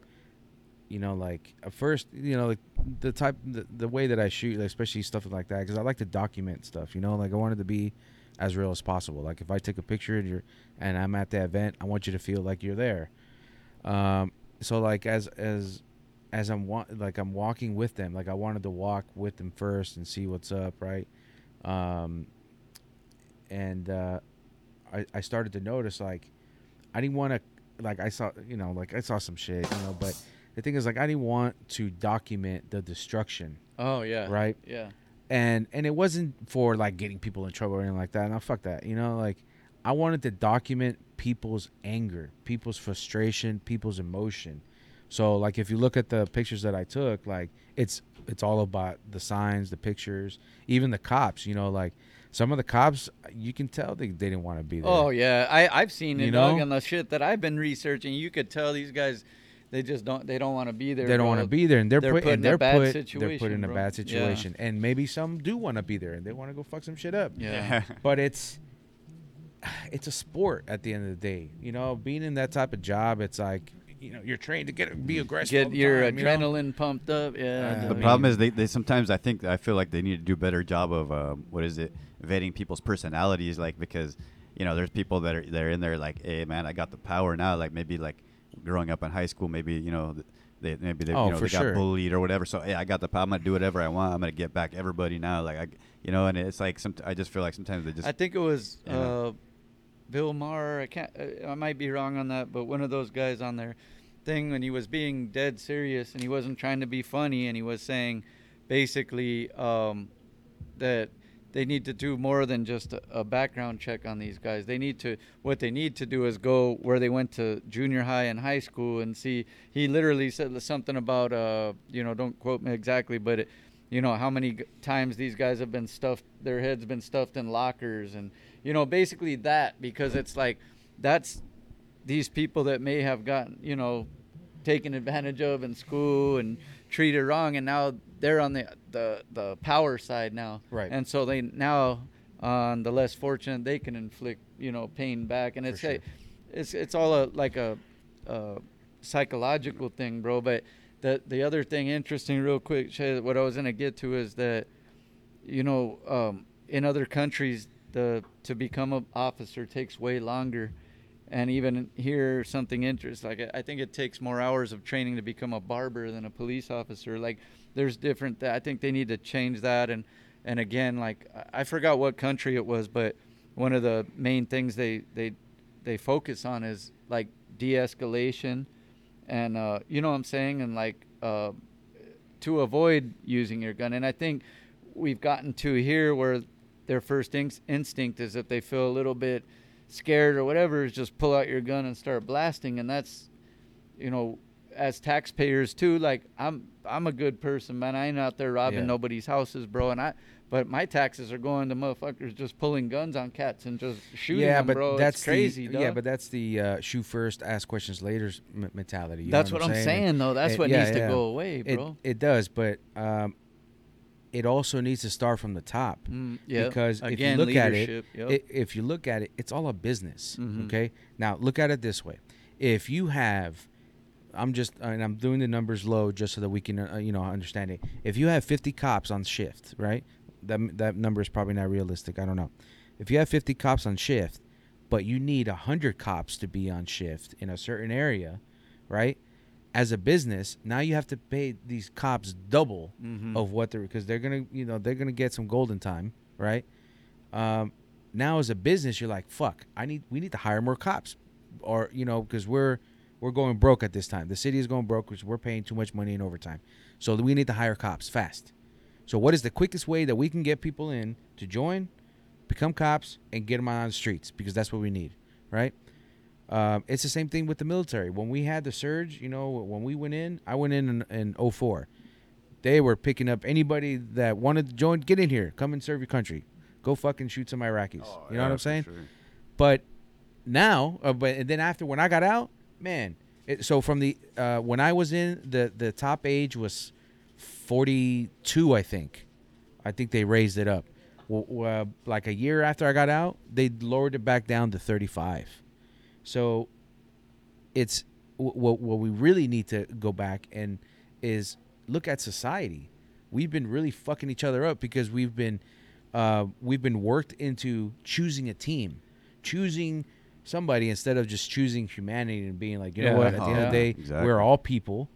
you know, like at first, you know, like the type, the, the way that I shoot, especially stuff like that, because I like to document stuff. You know, like I wanted to be as real as possible. Like if I take a picture and you're, and I'm at the event, I want you to feel like you're there. Um, so like as as as I'm wa- like I'm walking with them, like I wanted to walk with them first and see what's up, right? Um, and uh, I I started to notice like I didn't want to like I saw you know like I saw some shit you know, but the thing is like I didn't want to document the destruction, oh yeah right? yeah and and it wasn't for like getting people in trouble or anything like that. And no, fuck that. You know, like I wanted to document people's anger, people's frustration, people's emotion. So like if you look at the pictures that I took, like it's it's all about the signs, the pictures, even the cops. You know, like some of the cops, you can tell they, they didn't want to be there. oh yeah i i've seen it You dog know? on the shit that i've been researching you could tell these guys they just don't they don't want to be there. they don't want to be there, and they're, they're put, put in they're bad put they're put situation, in a bro. bad Yeah. situation, and maybe some do want to be there and they want to go fuck some shit up. Yeah. But it's it's a sport at the end of the day. You know, being in that type of job, it's like you know you're trained to get be aggressive. Get your time, you know? adrenaline pumped up. Yeah. Uh, The mean, problem is they, they sometimes I think I feel like they need to do a better job of um, what is it vetting people's personalities like because you know there's people that are they're in there like hey man I got the power now like maybe like growing up in high school maybe you know they maybe they Oh, you know for they got sure. bullied or whatever so yeah I got the power I'm gonna do whatever I want I'm gonna get back everybody now like I you know and it's like some I just feel like sometimes they just I think it was Yeah. uh, Bill Maher. I can't. Uh, I might be wrong on that, but one of those guys on their thing when he was being dead serious and he wasn't trying to be funny and he was saying basically um, that they need to do more than just a, a background check on these guys. They need to what they need to do is go where they went to junior high and high school and see. He literally said something about uh, you know don't quote me exactly, but it, you know how many times these guys have been stuffed their heads been stuffed in lockers and you know basically that because it's like that's these people that may have gotten you know taken advantage of in school and treated wrong and now they're on the the, the power side now Right. and so they now on the less fortunate they can inflict you know pain back and it's sure. a, it's it's all a like a, a psychological thing bro but the the other thing interesting real quick what I was gonna get to is that you know um, in other countries the to become an officer takes way longer. And even here something interesting like I- think it takes more hours of training to become a barber than a police officer. Like there's different i think they need to change that. And and again like i I forgot what country it was but one of the main things they they they focus on is like de-escalation and uh, you know what i'm saying? And like uh, to avoid using your gun. And i think we've gotten to here where their first inst- instinct is that they feel a little bit scared or whatever is just pull out your gun and start blasting. And that's you know as taxpayers too like i'm i'm a good person man. I ain't out there robbing Yeah. nobody's houses bro. And i but my taxes are going to motherfuckers just pulling guns on cats and just shooting yeah, them, but bro. that's it's crazy, the. Yeah, but that's the uh, shoot first, ask questions later m- mentality. you know that's what, I'm saying, though. That's It- what yeah, needs to go away, bro. it does, but um, it also needs to start from the top. Mm, yeah. Because Again, if you look at it, yep. i- if you look at it, it's all a business. Mhm. Okay. Now look at it this way: if you have, I'm just, and I'm doing the numbers low just so that we can, uh, you know, understand it. If you have 50 cops on shift, right? That that number is probably not realistic. I don't know. If you have 50 cops on shift, but you need 100 cops to be on shift in a certain area, right? As a business, now you have to pay these cops double Mhm. of what they're because they're gonna you know they're gonna get some golden time, right? Um, now as a business, you're like, fuck, I need we need to hire more cops, or you know because we're we're going broke at this time. The city is going broke because we're paying too much money in overtime, so we need to hire cops fast. So what is the quickest way that we can get people in to join, become cops, and get them out on the streets because that's what we need, right? Um, it's the same thing with the military. When we had the surge, you know, when we went in, I went in in, in 04. They were picking up anybody that wanted to join. Get in here, come and serve your country. Go fucking shoot some Iraqis. Oh, you know what I'm saying? sure. But now, uh, but and then after when I got out, man. It, so from the uh, when I was in the the top age was 42, I think. I think they raised it up. Well, uh, like a year after I got out, they lowered it back down to 35. So it's what what we really need to go back and is look at society. We've been really fucking each other up because we've been uh, we've been worked into choosing a team, choosing somebody instead of just choosing humanity and being like, you know what, at the end of the day, Exactly. we're all people.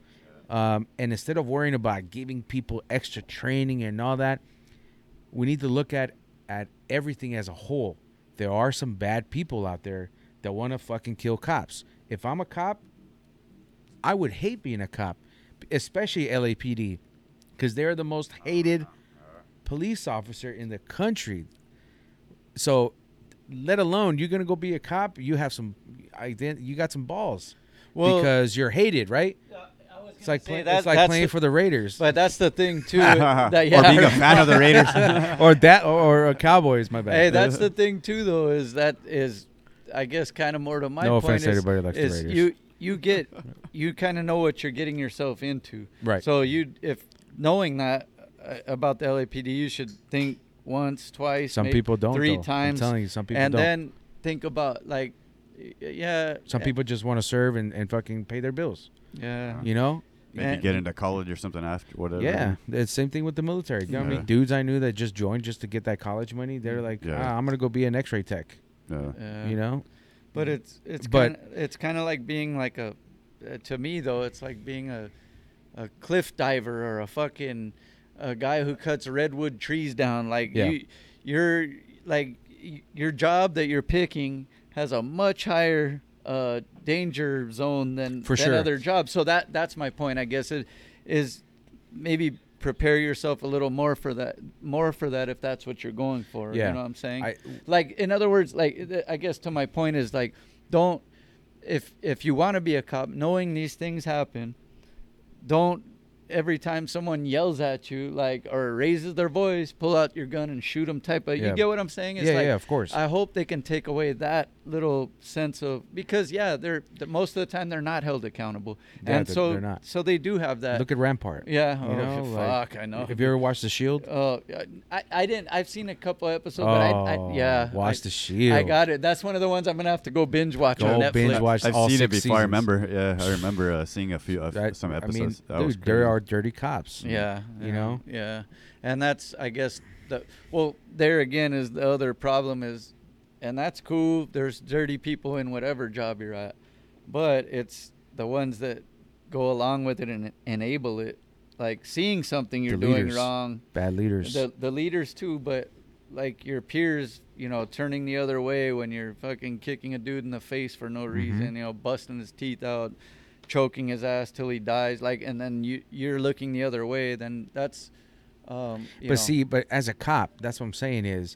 Um, and instead of worrying about giving people extra training and all that, we need to look at at everything as a whole. There are some bad people out there that want to fucking kill cops. If I'm a cop, I would hate being a cop, especially LAPD, because they're the most hated police officer in the country. So, let alone you're gonna go be a cop, you have some, you got some balls, Well- because you're hated, right? It's like play, that- it's like playing the- for the Raiders, But that's the thing too. that, or being a fan of the Raiders. or that, or, or a Cowboys. My bad. Hey, that's the thing too, though, is that is, I guess, kind of more to my No point. offense is, everybody likes the Raiders. you you get you kind of know what you're getting yourself into. Right. So you if knowing that uh, about the LAPD, you should think once, twice, Some people don't. three though. times, I'm telling you, some people and don't. then think about like, yeah, some people just want to serve and, and fucking pay their bills. Yeah, You know? Maybe Man. get into college or something after whatever. Yeah, it's same thing with the military. You know how many Yeah. dudes I knew that just joined just to get that college money? They're like, Yeah. ah, I'm gonna go be an X-ray tech. Yeah. yeah. You know? But it's it's But- kind of it's kind of like being like a uh, to me though it's like being a a cliff diver or a fucking a guy who cuts redwood trees down like Yeah. you you're like y- your job that you're picking has a much higher uh danger zone than For than sure. other jobs so that that's my point I guess it is maybe prepare yourself a little more for that more for that if that's what you're going for Yeah. you know what I'm saying I, like in other words like i guess to my point is like don't if if you want to be a cop knowing these things happen don't every time someone yells at you like or raises their voice pull out your gun and shoot them type of Yeah. you get what i'm saying it's yeah, like yeah, of course. i hope they can take away that little sense of because yeah they're the, most of the time they're not held accountable Yeah, and they're- so they're not. so they do have that Look at Rampart. yeah you oh, know, like, fuck i know Have you ever watched The Shield? Oh, I, I didn't. I've seen a couple episodes, but I, I Oh, yeah. watch I, The Shield. I got it. That's one of the ones I'm gonna have to go binge watch Go on Netflix. binge watch I've all seen it six before. I remember. Yeah, I remember uh, seeing a few uh, That- some I episodes. mean, That was dude, there crazy. Are dirty cops. Yeah, You yeah, know? Yeah, and that's I guess the well there again is the other problem is, and that's cool. There's dirty people in whatever job you're at, but it's the ones that go along with it and enable it. Like seeing something you're The doing leaders. wrong, Bad leaders. the the leaders too, but like your peers, you know, turning the other way when you're fucking kicking a dude in the face for no Mm-hmm. reason, you know, busting his teeth out, choking his ass till he dies, like, and then you you're looking the other way, then that's, um, you but know, see, but as a cop, that's what I'm saying is,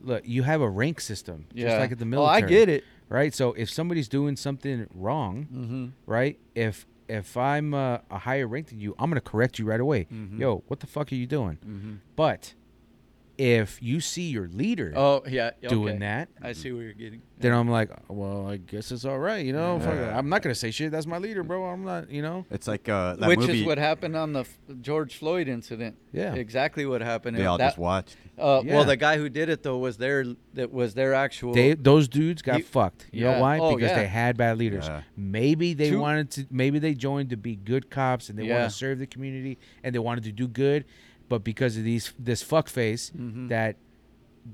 look, you have a rank system, yeah, just like at the Oh, military. I get it. right? So if somebody's doing something wrong, Mm-hmm. right? If if I'm uh, a higher rank than you, I'm gonna correct you right away. Mhm. Yo, what the fuck are you doing? Mm-hmm. But if you see your leader Oh yeah, doing that, I see where you're getting. then I'm like, well, I guess it's all right, you know. Yeah. I'm not gonna say shit. That's my leader, bro. I'm not, you know. It's like uh, that Which movie. is what happened on the F- George Floyd incident. Yeah. exactly what happened. they all that, just watched. Uh, Yeah. Well, the guy who did it though was their that was their actual. They those dudes got You- fucked. You yeah. know why? Oh, because yeah. they had bad leaders. Yeah. Maybe they Two- wanted to. Maybe they joined to be good cops and they Yeah. want to serve the community and they wanted to do good, but because of these this fuck face Mhm. that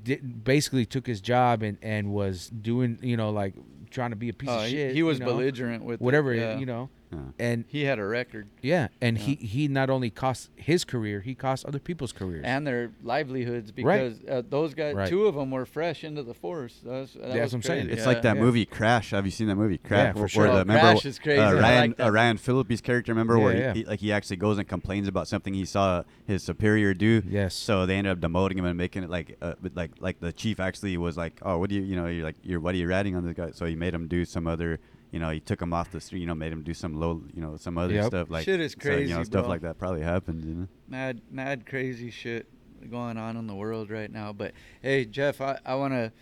did, basically took his job and and was doing you know like trying to be a piece Oh, of shit. he was you know, belligerent with it, whatever yeah. you know, Yeah. and He had a record yeah, and Yeah. he he not only cost his career, he cost other people's careers. and their livelihoods Right. because uh, those guys, Right. two of them were fresh into the force. That was, that That's was what I'm saying. It's Yeah. like that Yeah. movie Crash. Have you seen that movie Crash? Yeah, for where, sure. Where Oh, the, remember, Crash is crazy. Uh, Ryan, like that. uh, Ryan Phillippe's character. Remember Yeah, where yeah. He, like he actually goes and complains about something he saw his superior do. Yes. So they ended up demoting him and making it like, uh, like, like the chief actually was like, oh, what do you, you know, you're like, you're, what are you ratting on this guy? So he made him do some other, you know, he took him off the street, you know, made him do some low, you know, some other Yep. stuff like Shit is so, you know, crazy, stuff bro. like that probably happens, you know. mad, mad, crazy shit going on in the world right now. But hey, Jeff, I, I want to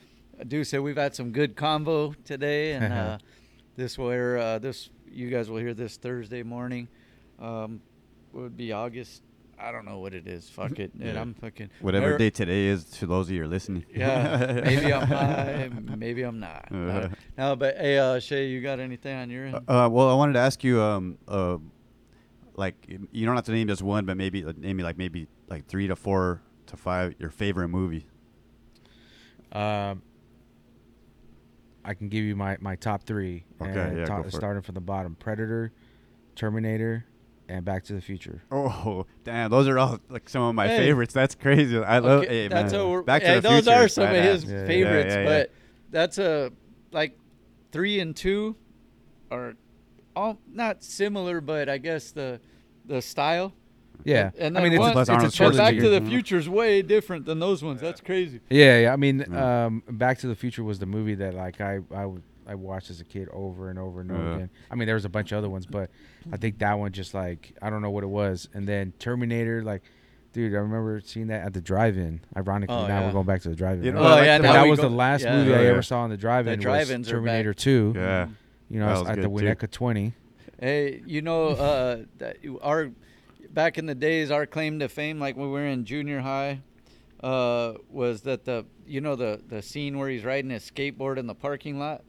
do say we've had some good convo today, and uh, this where uh, this you guys will hear this Thursday morning. Um, would be August. I don't know what it is. Fuck it. And I'm fucking Whatever day today is to those of you are listening. Yeah, maybe I'm high, maybe I'm not. Uh. no, but hey, uh, Shaye, you got anything on your end? Uh, well, I wanted to ask you, um, uh, like, you don't have to name just one, but maybe like, name me like maybe like three to four to five your favorite movie. Um, I can give you my, my top three. Okay, and yeah, top- go for it. starting from the bottom: Predator, Terminator, and Back to the Future. Oh, damn! Those are all like some of my Hey. favorites. That's crazy. I love. Okay, Hey, that's man. a, Back to hey, the those Future. are is some of his Yeah, yeah. favorites, Yeah, yeah, yeah. but that's a like three and two are all not similar, but I guess the the style. Yeah, and I mean it's, one- a, Plus it's a Arnold Back to the Mhm. Future's way different than those ones. That's crazy. Yeah, yeah. I mean, Yeah. um, Back to the Future was the movie that like I I, would- I watched as a kid over and over and over Yeah. again. I mean, there was a bunch of other ones, but I think that one just like I don't know what it was. And then Terminator, like, dude, I remember seeing that at the drive-in. Ironically, Oh, now yeah. we're going back to the drive-in. You know, I like yeah, the But now that was go- the last yeah. movie Oh, I ever saw in the drive-in. was drive-ins are back. Terminator Two. Yeah. You know, was was at the good, too. Winnetka 20. Hey, you know, uh, that our back in the days, our claim to fame, like when we were in junior high, uh, was that the you know the the scene where he's riding his skateboard in the parking lot.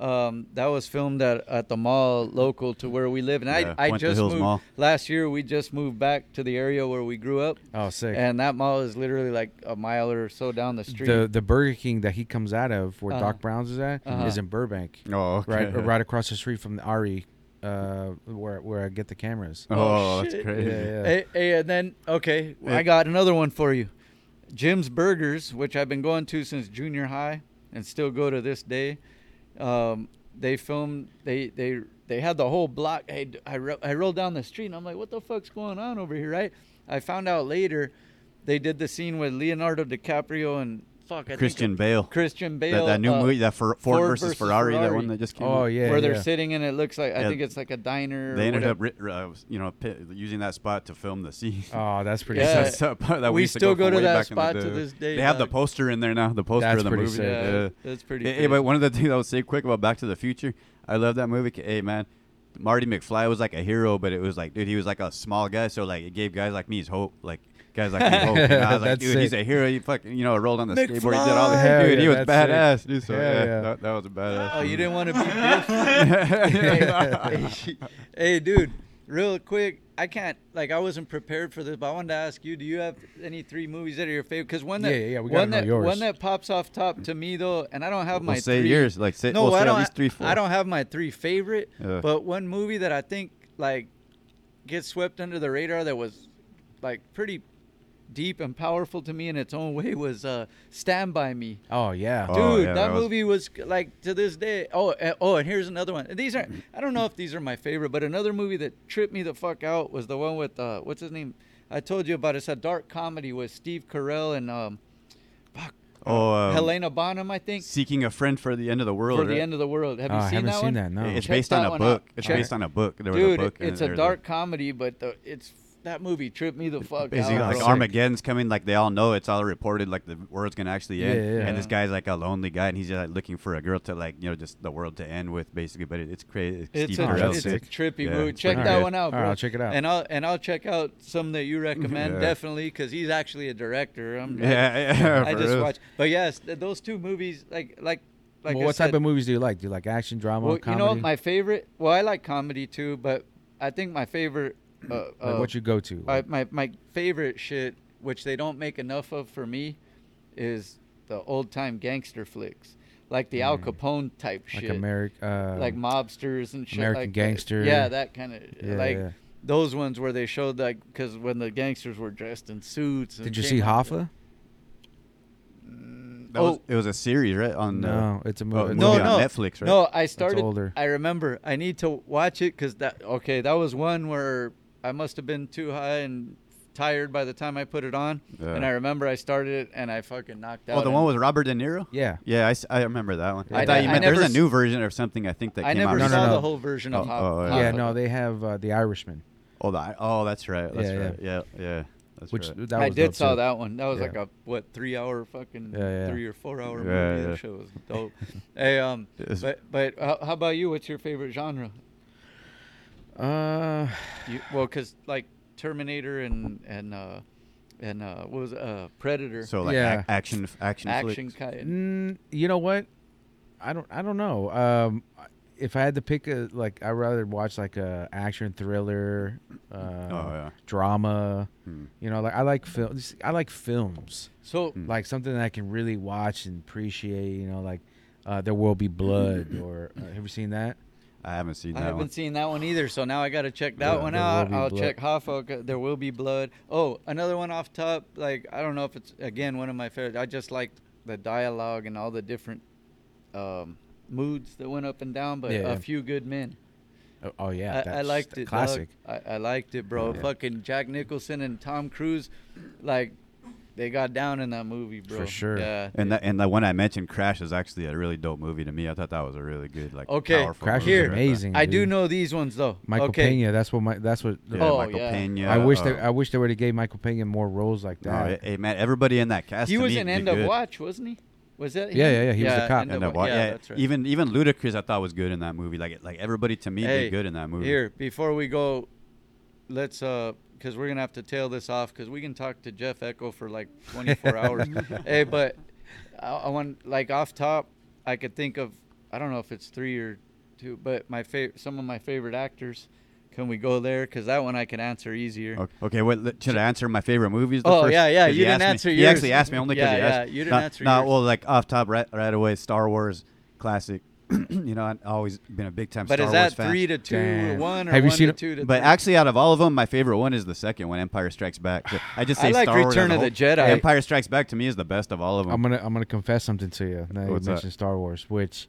Um, that was filmed at, at the mall local to where we live, and Yeah, I I just moved Mall. last year. We just moved back to the area where we grew up, Oh, sick. and that mall is literally like a mile or so down the street. the the Burger King that he comes out of, where Uh-huh. Doc Brown's is at, Uh-huh. is in Burbank, Oh, okay. right right across the street from the ARRI, uh, where where I get the cameras. Oh, Oh, that's crazy. Yeah, yeah. Hey, hey, and then okay, Yeah. I got another one for you. Jim's Burgers, which I've been going to since junior high and still go to this day. Um, they filmed. They they they had the whole block. Hey, I ro- I rolled down the street and I'm like, what the fuck's going on over here, right? I found out later, they did the scene with Leonardo DiCaprio and fuck I Christian it- Bale. Christian Bale. that new uh, movie, that for, Ford, Ford versus, versus Ferrari, that one that just came Oh out. yeah, where they're sitting and it looks like I think it's like a diner. They ended whatever. up, ri- uh, you know, pi- using that spot to film the scene. Oh, that's pretty Yeah. sick. That's a part that We used to still go from to that back in the spot to this day, They have the poster in there now. The poster That's of the movie. sick. Yeah, Yeah. that's pretty. Hey, hey, crazy. but one of the things I would say quick about Back to the Future, I love that movie. Hey, man, Marty McFly was like a hero, but it was like, dude, he was like a small guy, so like it gave guys like me his hope, like guys like me hope. I was like, That's dude, he's sick. a hero. He fucking, you know, rolled on the skateboard, he did all McFly! that. Hell dude, he yeah, was that's badass, dude. So Hell yeah, yeah. That, that was a badass. Oh, you didn't want to be Yeah. Biff? hey, hey, dude, real quick. I can't like I wasn't prepared for this, but I wanted to ask you: Do you have any three movies that are your favorite? Because one that Yeah, yeah, yeah, we gotta one know that yours. one that pops off top to me though, and I don't have Well, my say three, yours, like say, no, well, say I at don't. least three, four. I don't have my three favorite, Yeah. but one movie that I think like gets swept under the radar that was like pretty deep and powerful to me in its own way was uh, Stand by Me. Oh yeah. Oh, Dude, yeah, that, that was- movie was like to this day. Oh, uh, oh, and here's another one. These are I don't know if these are my favorite, but another movie that tripped me the fuck out was the one with uh, what's his name? I told you about. It's a dark comedy with Steve Carell and um, fuck, Oh, um, Helena Bonham, I think, Seeking a friend for the end of the world. for the right? end of the world. Have Oh, you I seen haven't that seen one? that. No. It's Check based on a book. out. It's Check- based on a book. There was a book. it's a there's dark comedy, but the, it's that movie tripped me the fuck Basically, out. like sick. Armageddon's coming, like they all know it's all reported, like the world's gonna actually end. Yeah, yeah. And this guy's like a lonely guy, and he's just like looking for a girl to like, you know, just the world to end with, basically. But it, it's crazy. It's Steve a, it's a trippy Yeah, movie. Check that good. one out, bro. right, I'll check it out. And I'll and I'll check out some that you recommend Yeah. definitely because he's actually a director. I'm, Yeah, yeah. I for just real. watched. But yes, th- those two movies, like like like well, what said, type of movies do you like? Do you like action, drama, Well, you know my favorite. Well, I like comedy too, but I think my favorite. Uh, like uh, what you go to? my, my my favorite shit, which they don't make enough of for me, is the old time gangster flicks, like the Al Mm. Capone type like shit, American, uh, like mobsters and shit. American like that. Yeah, that kind of yeah, like yeah. those ones where they showed like because when the gangsters were dressed in suits. And Did you see Hoffa? Mm, That was, oh it was a series, right? On the, No, it's a oh, movie. movie no, on no, Netflix, right? no. I started. older. I remember. I need to watch it because that. Okay, that was one where I must have been too high and tired by the time I put it on. Yeah. And I remember I started it and I fucking knocked out. oh, the one with Robert De Niro. Yeah. Yeah, I, s- I remember that one. I, I thought you I meant there's never a new version or something. I think that I came never out. No, no, saw no. the whole version of Oh, Hop. oh, yeah. Yeah, Hoffa. no, they have uh, the Irishman, Oh, the, oh, that's right. That's Yeah, yeah. right. Yeah, yeah. That's which right. that I was did saw too. that one. That was Yeah. like a what three hour fucking Yeah, yeah. three or four hour Yeah, movie. yeah. That show was dope. hey, um, It's- but but how, how about you? What's your favorite genre? Uh, You, well, cause like Terminator and and uh and uh what was it? uh Predator so like Yeah. ac- action, action, action flicks. kind. mm, you know what? I don't. I don't know. Um, if I had to pick a like, I'd rather watch like a action thriller, uh, Oh yeah. drama. Hmm. You know, like I like films. I like films. So Hmm. Like something that I can really watch and appreciate. You know, like uh, There Will Be Blood. or uh, have you seen that? I haven't seen that I haven't one. seen that one either, so now I got to check that Yeah, one out. I'll Blood. check Hoffa. There will be blood. Oh, another one off top. Like I don't know if it's again one of my favorites. I just like the dialogue and all the different um, moods that went up and down. But Yeah, a yeah. few good men. Oh, oh yeah, I, I liked it. Classic. I, I liked it, bro. Fucking Jack Nicholson and Tom Cruise, like they got down in that movie, bro. For sure. Yeah. And that and the one I mentioned, Crash, is actually a really dope movie to me. I thought that was a really good, like, Okay, powerful Crash movie Here. is right there. amazing. I do know these ones though. Michael okay. Pena. That's what my. That's what. Yeah, Oh, Michael yeah. Pena. I wish uh, they. I wish they would have gave Michael Pena more roles like no, that. hey man, everybody in that cast. He was me in End of. Watch, wasn't he? Was that? Yeah, him? yeah, yeah, he was the cop. End of, the the wa- wa- yeah, yeah, that's right. even even Ludacris, I thought was good in that movie. Like like everybody to me Hey, did good in that movie. Here, before we go, let's uh, because we're gonna have to tail this off because we can talk to Jeff Echo for like 24 hours. hey, but I, I want like off top, I could think of I don't know if it's three or two, but my favorite, some of my favorite actors. Can we go there? Because that one I can answer easier. Okay, okay what should I answer my favorite movies? the Oh, first? yeah, yeah, you didn't asked me- answer He actually asked me only because Yeah, he yeah, asked. you didn't Nah, answer yours. well, like off top right right away, Star Wars classic. you know, I've always been a big time But Star is Wars that fan. three to two or Damn. one or Have you one seen to it? two to But three? actually, out of all of them, my favorite one is the second one, Empire Strikes Back. But I just I say like Star Wars as Return a of the whole. Jedi. Empire Strikes Back to me is the best of all of them. I'm gonna I'm gonna confess something to you. Now you What's that? mentioned Star Wars, which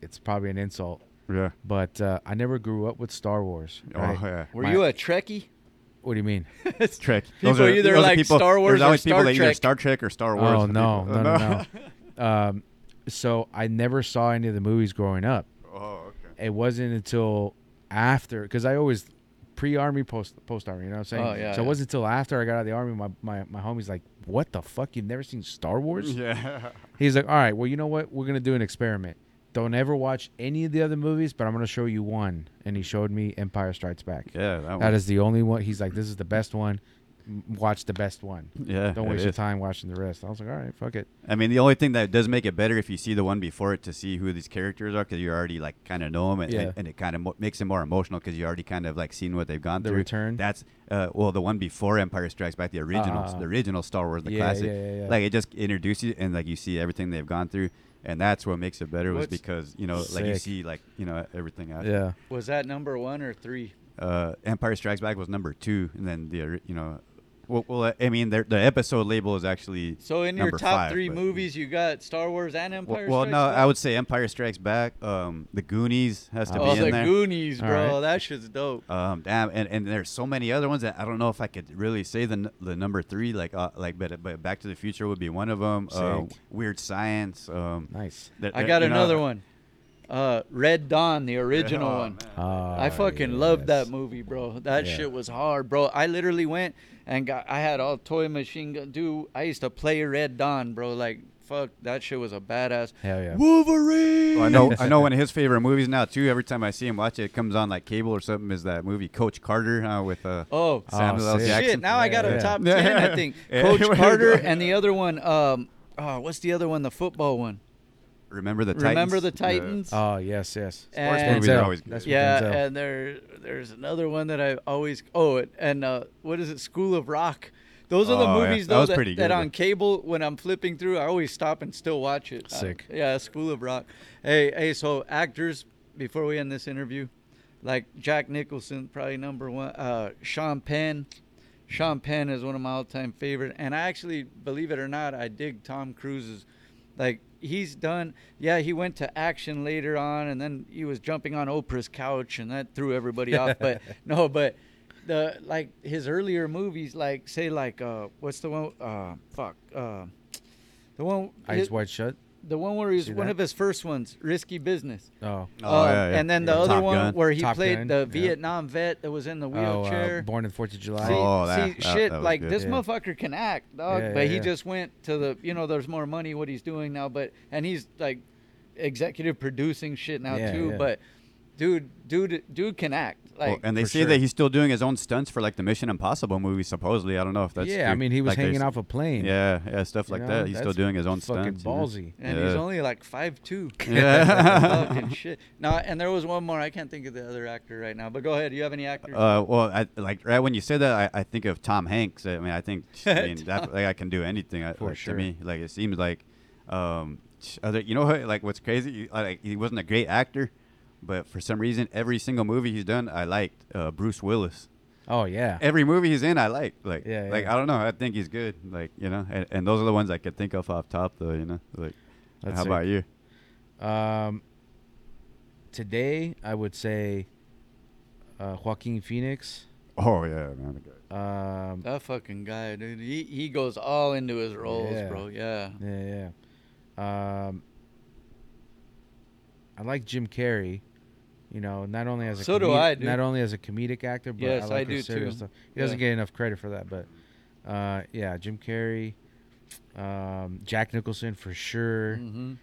it's probably an insult, yeah. but uh, I never grew up with Star Wars. Right? Oh yeah. Were my- you a Trekkie? What do you mean? It's Trek. People are- either those are like people, Star Wars There's or always people that either Trek. Star Trek or Star Wars. Oh no, people. no, no, no. um, so I never saw any of the movies growing up. oh okay. It wasn't until after, because I always pre-army, post post-army. You know what I'm saying? Oh, yeah, So yeah. it wasn't until after I got out of the army, my my my homie's like, "What the fuck? You've never seen Star Wars?" Yeah. He's like, "All right, well, you know what? We're gonna do an experiment. Don't ever watch any of the other movies, but I'm gonna show you one." And he showed me Empire Strikes Back. Yeah. That, That one. is the only one. He's like, "This is the best one. M- Watch the best one. Yeah. Don't waste your is. time watching the rest." I was like, "All right, fuck it." I mean, the only thing that does make it better if you see the one before it to see who these characters are, because you already like kind of know them, and, Yeah. and, and it kind of mo- makes it more emotional because you already kind of like seen what they've gone The through. Return? That's uh, well, the one before Empire Strikes Back, the original, Ah. the original Star Wars, the Yeah, classic. yeah, yeah, yeah. Like it just introduces you and like you see everything they've gone through, and that's what makes it better was because you know like you see like you know everything. After. Yeah. Was that number one or three? uh, Empire Strikes Back was number two, and then the you know, well, well I mean the the episode label is actually So in your top five, three movies, you got Star Wars and Well, Empire. well, Strikes no, Back? I would say Empire Strikes Back. Um, the Goonies has to Oh, be the in there. Oh, the Goonies, bro. right. That shit's dope. Um, damn, and, and there's so many other ones that I don't know if I could really say the n- the number three. Like uh, like, but but Back to the Future would be one of them. Uh, Weird Science. Um, Nice. that- I got you know, another one. Uh, Red Dawn, the original Oh, one. man. I fucking loved that movie, bro. That Yeah. shit was hard, bro. I literally went and got. I had all toy machine gun. Dude, I used to play Red Dawn, bro. Like, fuck, that shit was a badass. Hell yeah. Wolverine. Well, I know I know one of his favorite movies now too. Every time I see him watch it, it comes on like cable or something. Is that movie Coach Carter uh, with uh, Oh, Samuel L. Jackson? shit! Now I got Yeah. a top ten. I think Coach Carter and the other one. Um, oh, what's the other one? The football one. Remember the Titans? Remember the Yeah. Titans? Oh yes, yes. Sports And- movies are Denzel. always good. That's with yeah, Denzel. and there there's another one that I always oh and uh, what is it? School of Rock. Those are the Oh, yeah. movies That though was that, pretty that good, on cable when I'm flipping through, I always stop and still watch it. Uh, Sick. yeah, School of Rock. Hey, hey, so actors before we end this interview, like Jack Nicholson, probably number one. Uh, Sean Penn. Sean Penn is one of my all-time favorite, and I actually, believe it or not, I dig Tom Cruise's. Like he's done, yeah. He went to action later on, and then he was jumping on Oprah's couch, and that threw everybody off. But no, but the like his earlier movies, like say like uh, what's the one? Uh, fuck, uh, the one. Eyes his- wide shut. The one where he was See one that? of his first ones, Risky Business. Oh. Oh, Um, yeah, yeah. And then the Yeah. other Top one Gun. where he Top played Gun, the yeah. Vietnam vet that was in the Oh, wheelchair. uh, Born in Fourth of July. See, Oh, that- see, that- shit, that was like good. this Yeah. motherfucker can act, dog. Yeah, but yeah, he yeah. just went to the, you know, there's more money what he's doing now, but and he's like executive producing shit now Yeah, too. yeah. But dude, dude, dude can act. Well, and they say sure. that he's still doing his own stunts for like the Mission Impossible movie. Supposedly, I don't know if that's yeah, I mean he was Like, hanging off a plane. Yeah, yeah, stuff You like know, that. He's still doing his own fucking stunts. you know? ballsy. and Yeah. he's only like five two. Yeah. fucking shit. No, and there was one more. I can't think of the other actor right now. But go ahead. Do you have any actors? Uh, well, I, like right when you said that, I, I think of Tom Hanks. I mean, I think I mean that like I can do anything. I, For like, sure. To me, like it seems like, um, other you know what? Like what's crazy? Like he wasn't a great actor, but for some reason, every single movie he's done, I liked. Uh, Bruce Willis. Oh yeah. Every movie he's in, I like. Like, Yeah, like. I don't know. I think he's good. Like you know, and, and those are the ones I could think of off top, though. You know, like That's how sick. about you? Um, today I would say uh, Joaquin Phoenix. Oh yeah, man. Um, that fucking guy, dude. He he goes all into his roles, Yeah. bro. Yeah. yeah, yeah. Um, I like Jim Carrey. You know, not only as a So do I, dude. not only as a comedic actor, but Yes, I like I do serious too. stuff. He doesn't get enough credit for that, but uh, yeah, Jim Carrey. Um, Jack Nicholson for sure. Mhm.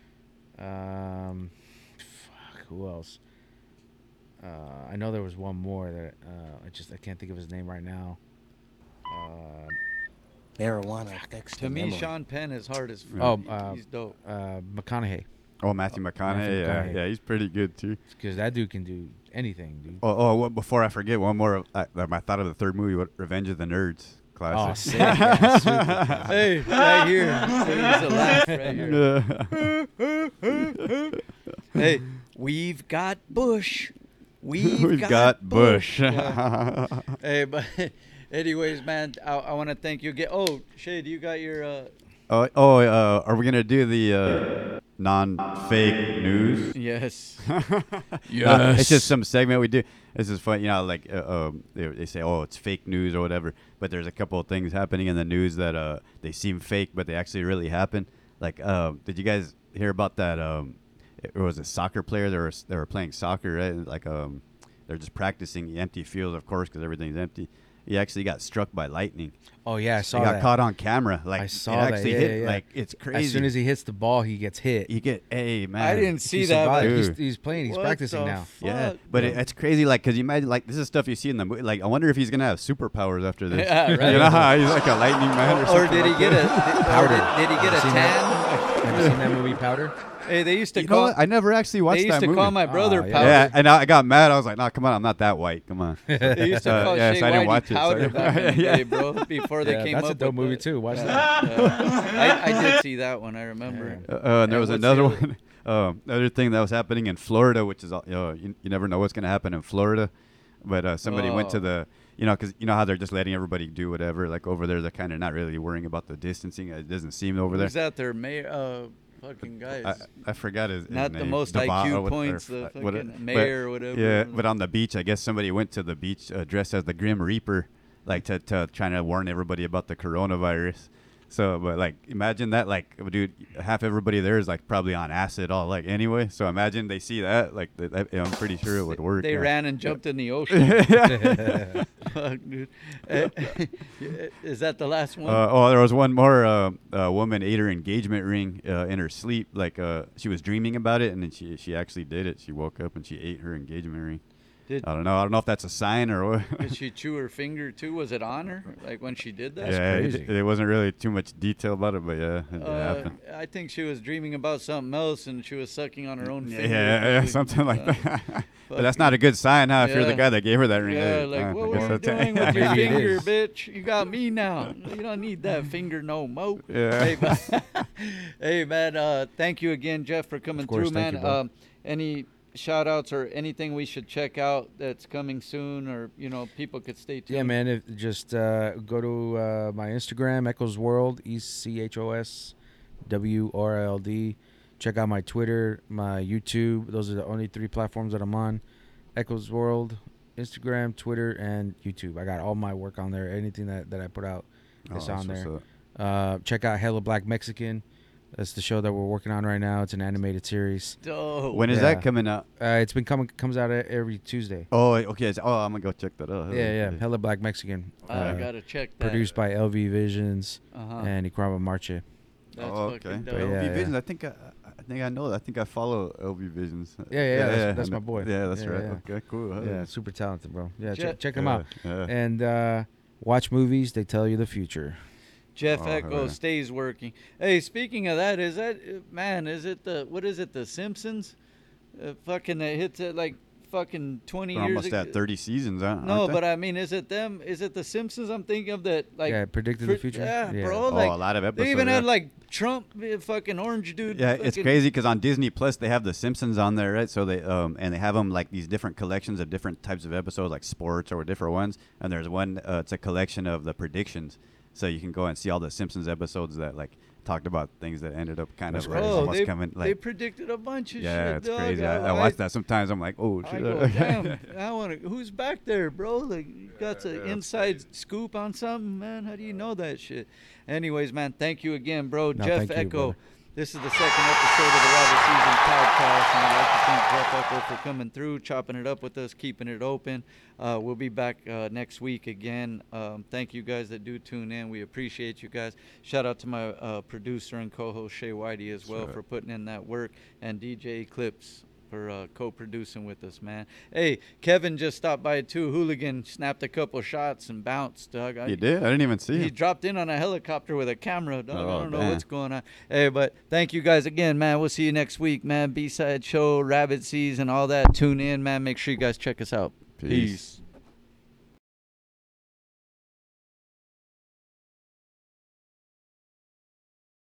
Um, fuck, who else? Uh, I know there was one more that uh, I just I can't think of his name right now. Uh, Marijuana To me, memory. Sean Penn is hard as fuck. Oh, uh, he's dope. uh, McConaughey, Oh, Matthew McConaughey. Yeah, McConaughey. yeah, he's pretty good too. because that dude can do anything, dude. Oh, oh well, before I forget, one more. I, I thought of the third movie, what, Revenge of the Nerds. Oh, Classic. sick. Yeah. Hey, right here. Laugh right here. hey, we've got Bush. We've, We've got Bush. Yeah. hey, but anyways, man, I, I want to thank you again. Oh, Shade, you got your. Uh, oh, oh uh, are we gonna do the uh, non-fake news? yes. Uh, it's just some segment we do. This is fun, you know. Like uh, um, they, they say, "Oh, it's fake news" or whatever. But there's a couple of things happening in the news that uh, they seem fake, but they actually really happen. Like, uh, did you guys hear about that? Um, it was a soccer player. They were they were playing soccer, right? Like, um, they're just practicing the empty field, of course, because everything's empty. He actually got struck by lightning. Oh yeah, I He got that. caught on camera. Like I saw it that. Yeah, hit. yeah, yeah. Like it's crazy. As soon as he hits the ball, he gets hit. you get, hey man, I didn't see He that. but- He's, he's playing. He's What practicing the now. Yeah, but it, it's crazy. Like, cause you imagine, like, this is stuff you see in the movie. Like, I wonder if he's gonna have superpowers after this. Yeah, right. You know how he's like a lightning man, or, or something did he like get a? that? Did, or Powder. did, did he get a Have you seen tan? Have you seen that movie Powder? hey, they used to You know call. what? I never actually watched they used that to movie. call my brother Oh, yeah. Powder. yeah, and I I got mad. I was like, "No, come on, I'm not that white. Come on." They used to Uh, call yeah, Shaye so I didn't Whitey watch it, so I Powder didn't- back in the Yeah. day, bro. Before they Yeah, came that's a up dope with movie the- too. Watch Yeah, that. yeah. I, I did see that one. I remember. Uh, uh, and there was what's another the other- one. Um, another thing that was happening in Florida, which is, uh, you, know, you, you never know what's going to happen in Florida. But uh, somebody went to Oh. the, you know, because you know how they're just letting everybody do whatever. Like over there, they're kind of not really worrying about the distancing. It doesn't seem over there. Who's that? Their mayor, uh, fucking guy. I, I forgot his, his Not the most IQ or what- or points, the f- what- mayor or whatever. Yeah, but on the beach, I guess somebody went to the beach uh, dressed as the Grim Reaper, like to, to trying to warn everybody about the coronavirus. So, but like, imagine that, like, dude, half everybody there is like probably on acid, all like anyway. So imagine they see that, like, th- that, I'm pretty sure it would work. They yeah. ran and jumped in the ocean. Fuck, dude. Eh, Is that the last one? Uh, oh, there was one more. Uh, a woman ate her engagement ring uh, in her sleep. Like uh, she was dreaming about it, and then she she actually did it. She woke up and she ate her engagement ring. Did- I don't know. I don't know if that's a sign or what. Did she chew her finger too? Was it on her? Like when she did that? yeah, crazy. It, it wasn't really too much detail about it, but yeah, it, it Uh, happened. I think she was dreaming about something else and she was sucking on her own finger. yeah, something like Uh, that. but that's not a good sign, huh? If you're the guy that gave her that ring. Yeah, hey, like uh, what guess were you that's it. doing with your finger, bitch? You got me now. You don't need that finger no more. Yeah. Hey, but- hey man, uh, thank you again, Jeff, for coming course, through, thank man. you, bro. um, any shout outs or anything we should check out that's coming soon, or you know, people could stay tuned. Yeah, man. If, just uh, go to uh, my Instagram, Echoes World, E C H O S W R L D. Check out my Twitter, my YouTube. Those are the only three platforms that I'm on. Echoes World, Instagram, Twitter, and YouTube. I got all my work on there. Anything that, that I put out Oh, is that's on there. Uh, check out hella Black Mexican. That's the show that we're working on right now. It's an animated series. Dope. When is Yeah. that coming out? Uh, it's been coming comes out e- every Tuesday. Oh, okay. it's- Oh, I'm gonna go check that out. Yeah, yeah. Hella Black Mexican. I Uh, gotta check that. produced by LV Visions uh-huh. and Ikrama Marche. That's oh, fucking okay. dope. yeah, LV yeah. Visions. I think I, I think I know. I think I follow LV Visions. Yeah, yeah, that's- that's I my know. boy. Yeah, that's Yeah, right. yeah. Okay, cool. huh? Yeah, super talented, bro. Yeah, Je- check, check them Yeah, out. yeah. And uh, watch movies. They tell you the future. Jeff Oh, Echo yeah. stays working. Hey, speaking of that, is that uh, man? Is it the what is it? The Simpsons? Uh, fucking it hits it like fucking twenty They're years. almost ago. at 30 seasons, huh? No, aren't they? but I mean, is it them? Is it the Simpsons? I'm thinking of that. Like yeah, predicted the future. Yeah, bro. oh, Like a lot of episodes. they even yeah. had like Trump, uh, fucking orange dude. Yeah, it's crazy because on Disney Plus they have the Simpsons on there, right? So they um and they have them like these different collections of different types of episodes, like sports or different ones. And there's one, uh, it's a collection of the predictions, so you can go and see all the Simpsons episodes that like talked about things that ended up kind That's of like, Bro, almost they, coming they predicted a bunch of Yeah, shit. it's dog. crazy. I, I watch that sometimes. I'm like, oh I shit. go, damn, I want to. Who's back there, bro? Like, you got Yeah, an yeah, that's inside scoop on something, man. How do you know that shit? Anyways, man, thank you again, bro. No, Jeff thank you, Echo, brother. This is the second episode of the Rabbit Season podcast, and I'd like to thank Jeff Echo for coming through, chopping it up with us, keeping it open. Uh, we'll be back uh, next week again. Um, thank you guys that do tune in. We appreciate you guys. Shout out to my uh, producer and co-host Shaye Whitey as well for putting in that work, and DJ Eclipse for uh, co-producing with us, man. Hey, Kevin just stopped by too. Hooligan snapped a couple shots and bounced, dog. I- You did? I didn't even see he him. He dropped in on a helicopter with a camera. Dog. I Oh, don't know what's going on. Hey, but thank you guys again, man. We'll see you next week, man. B side show, rabbit season, all that. Tune in, man. Make sure you guys check us out. Peace. Peace.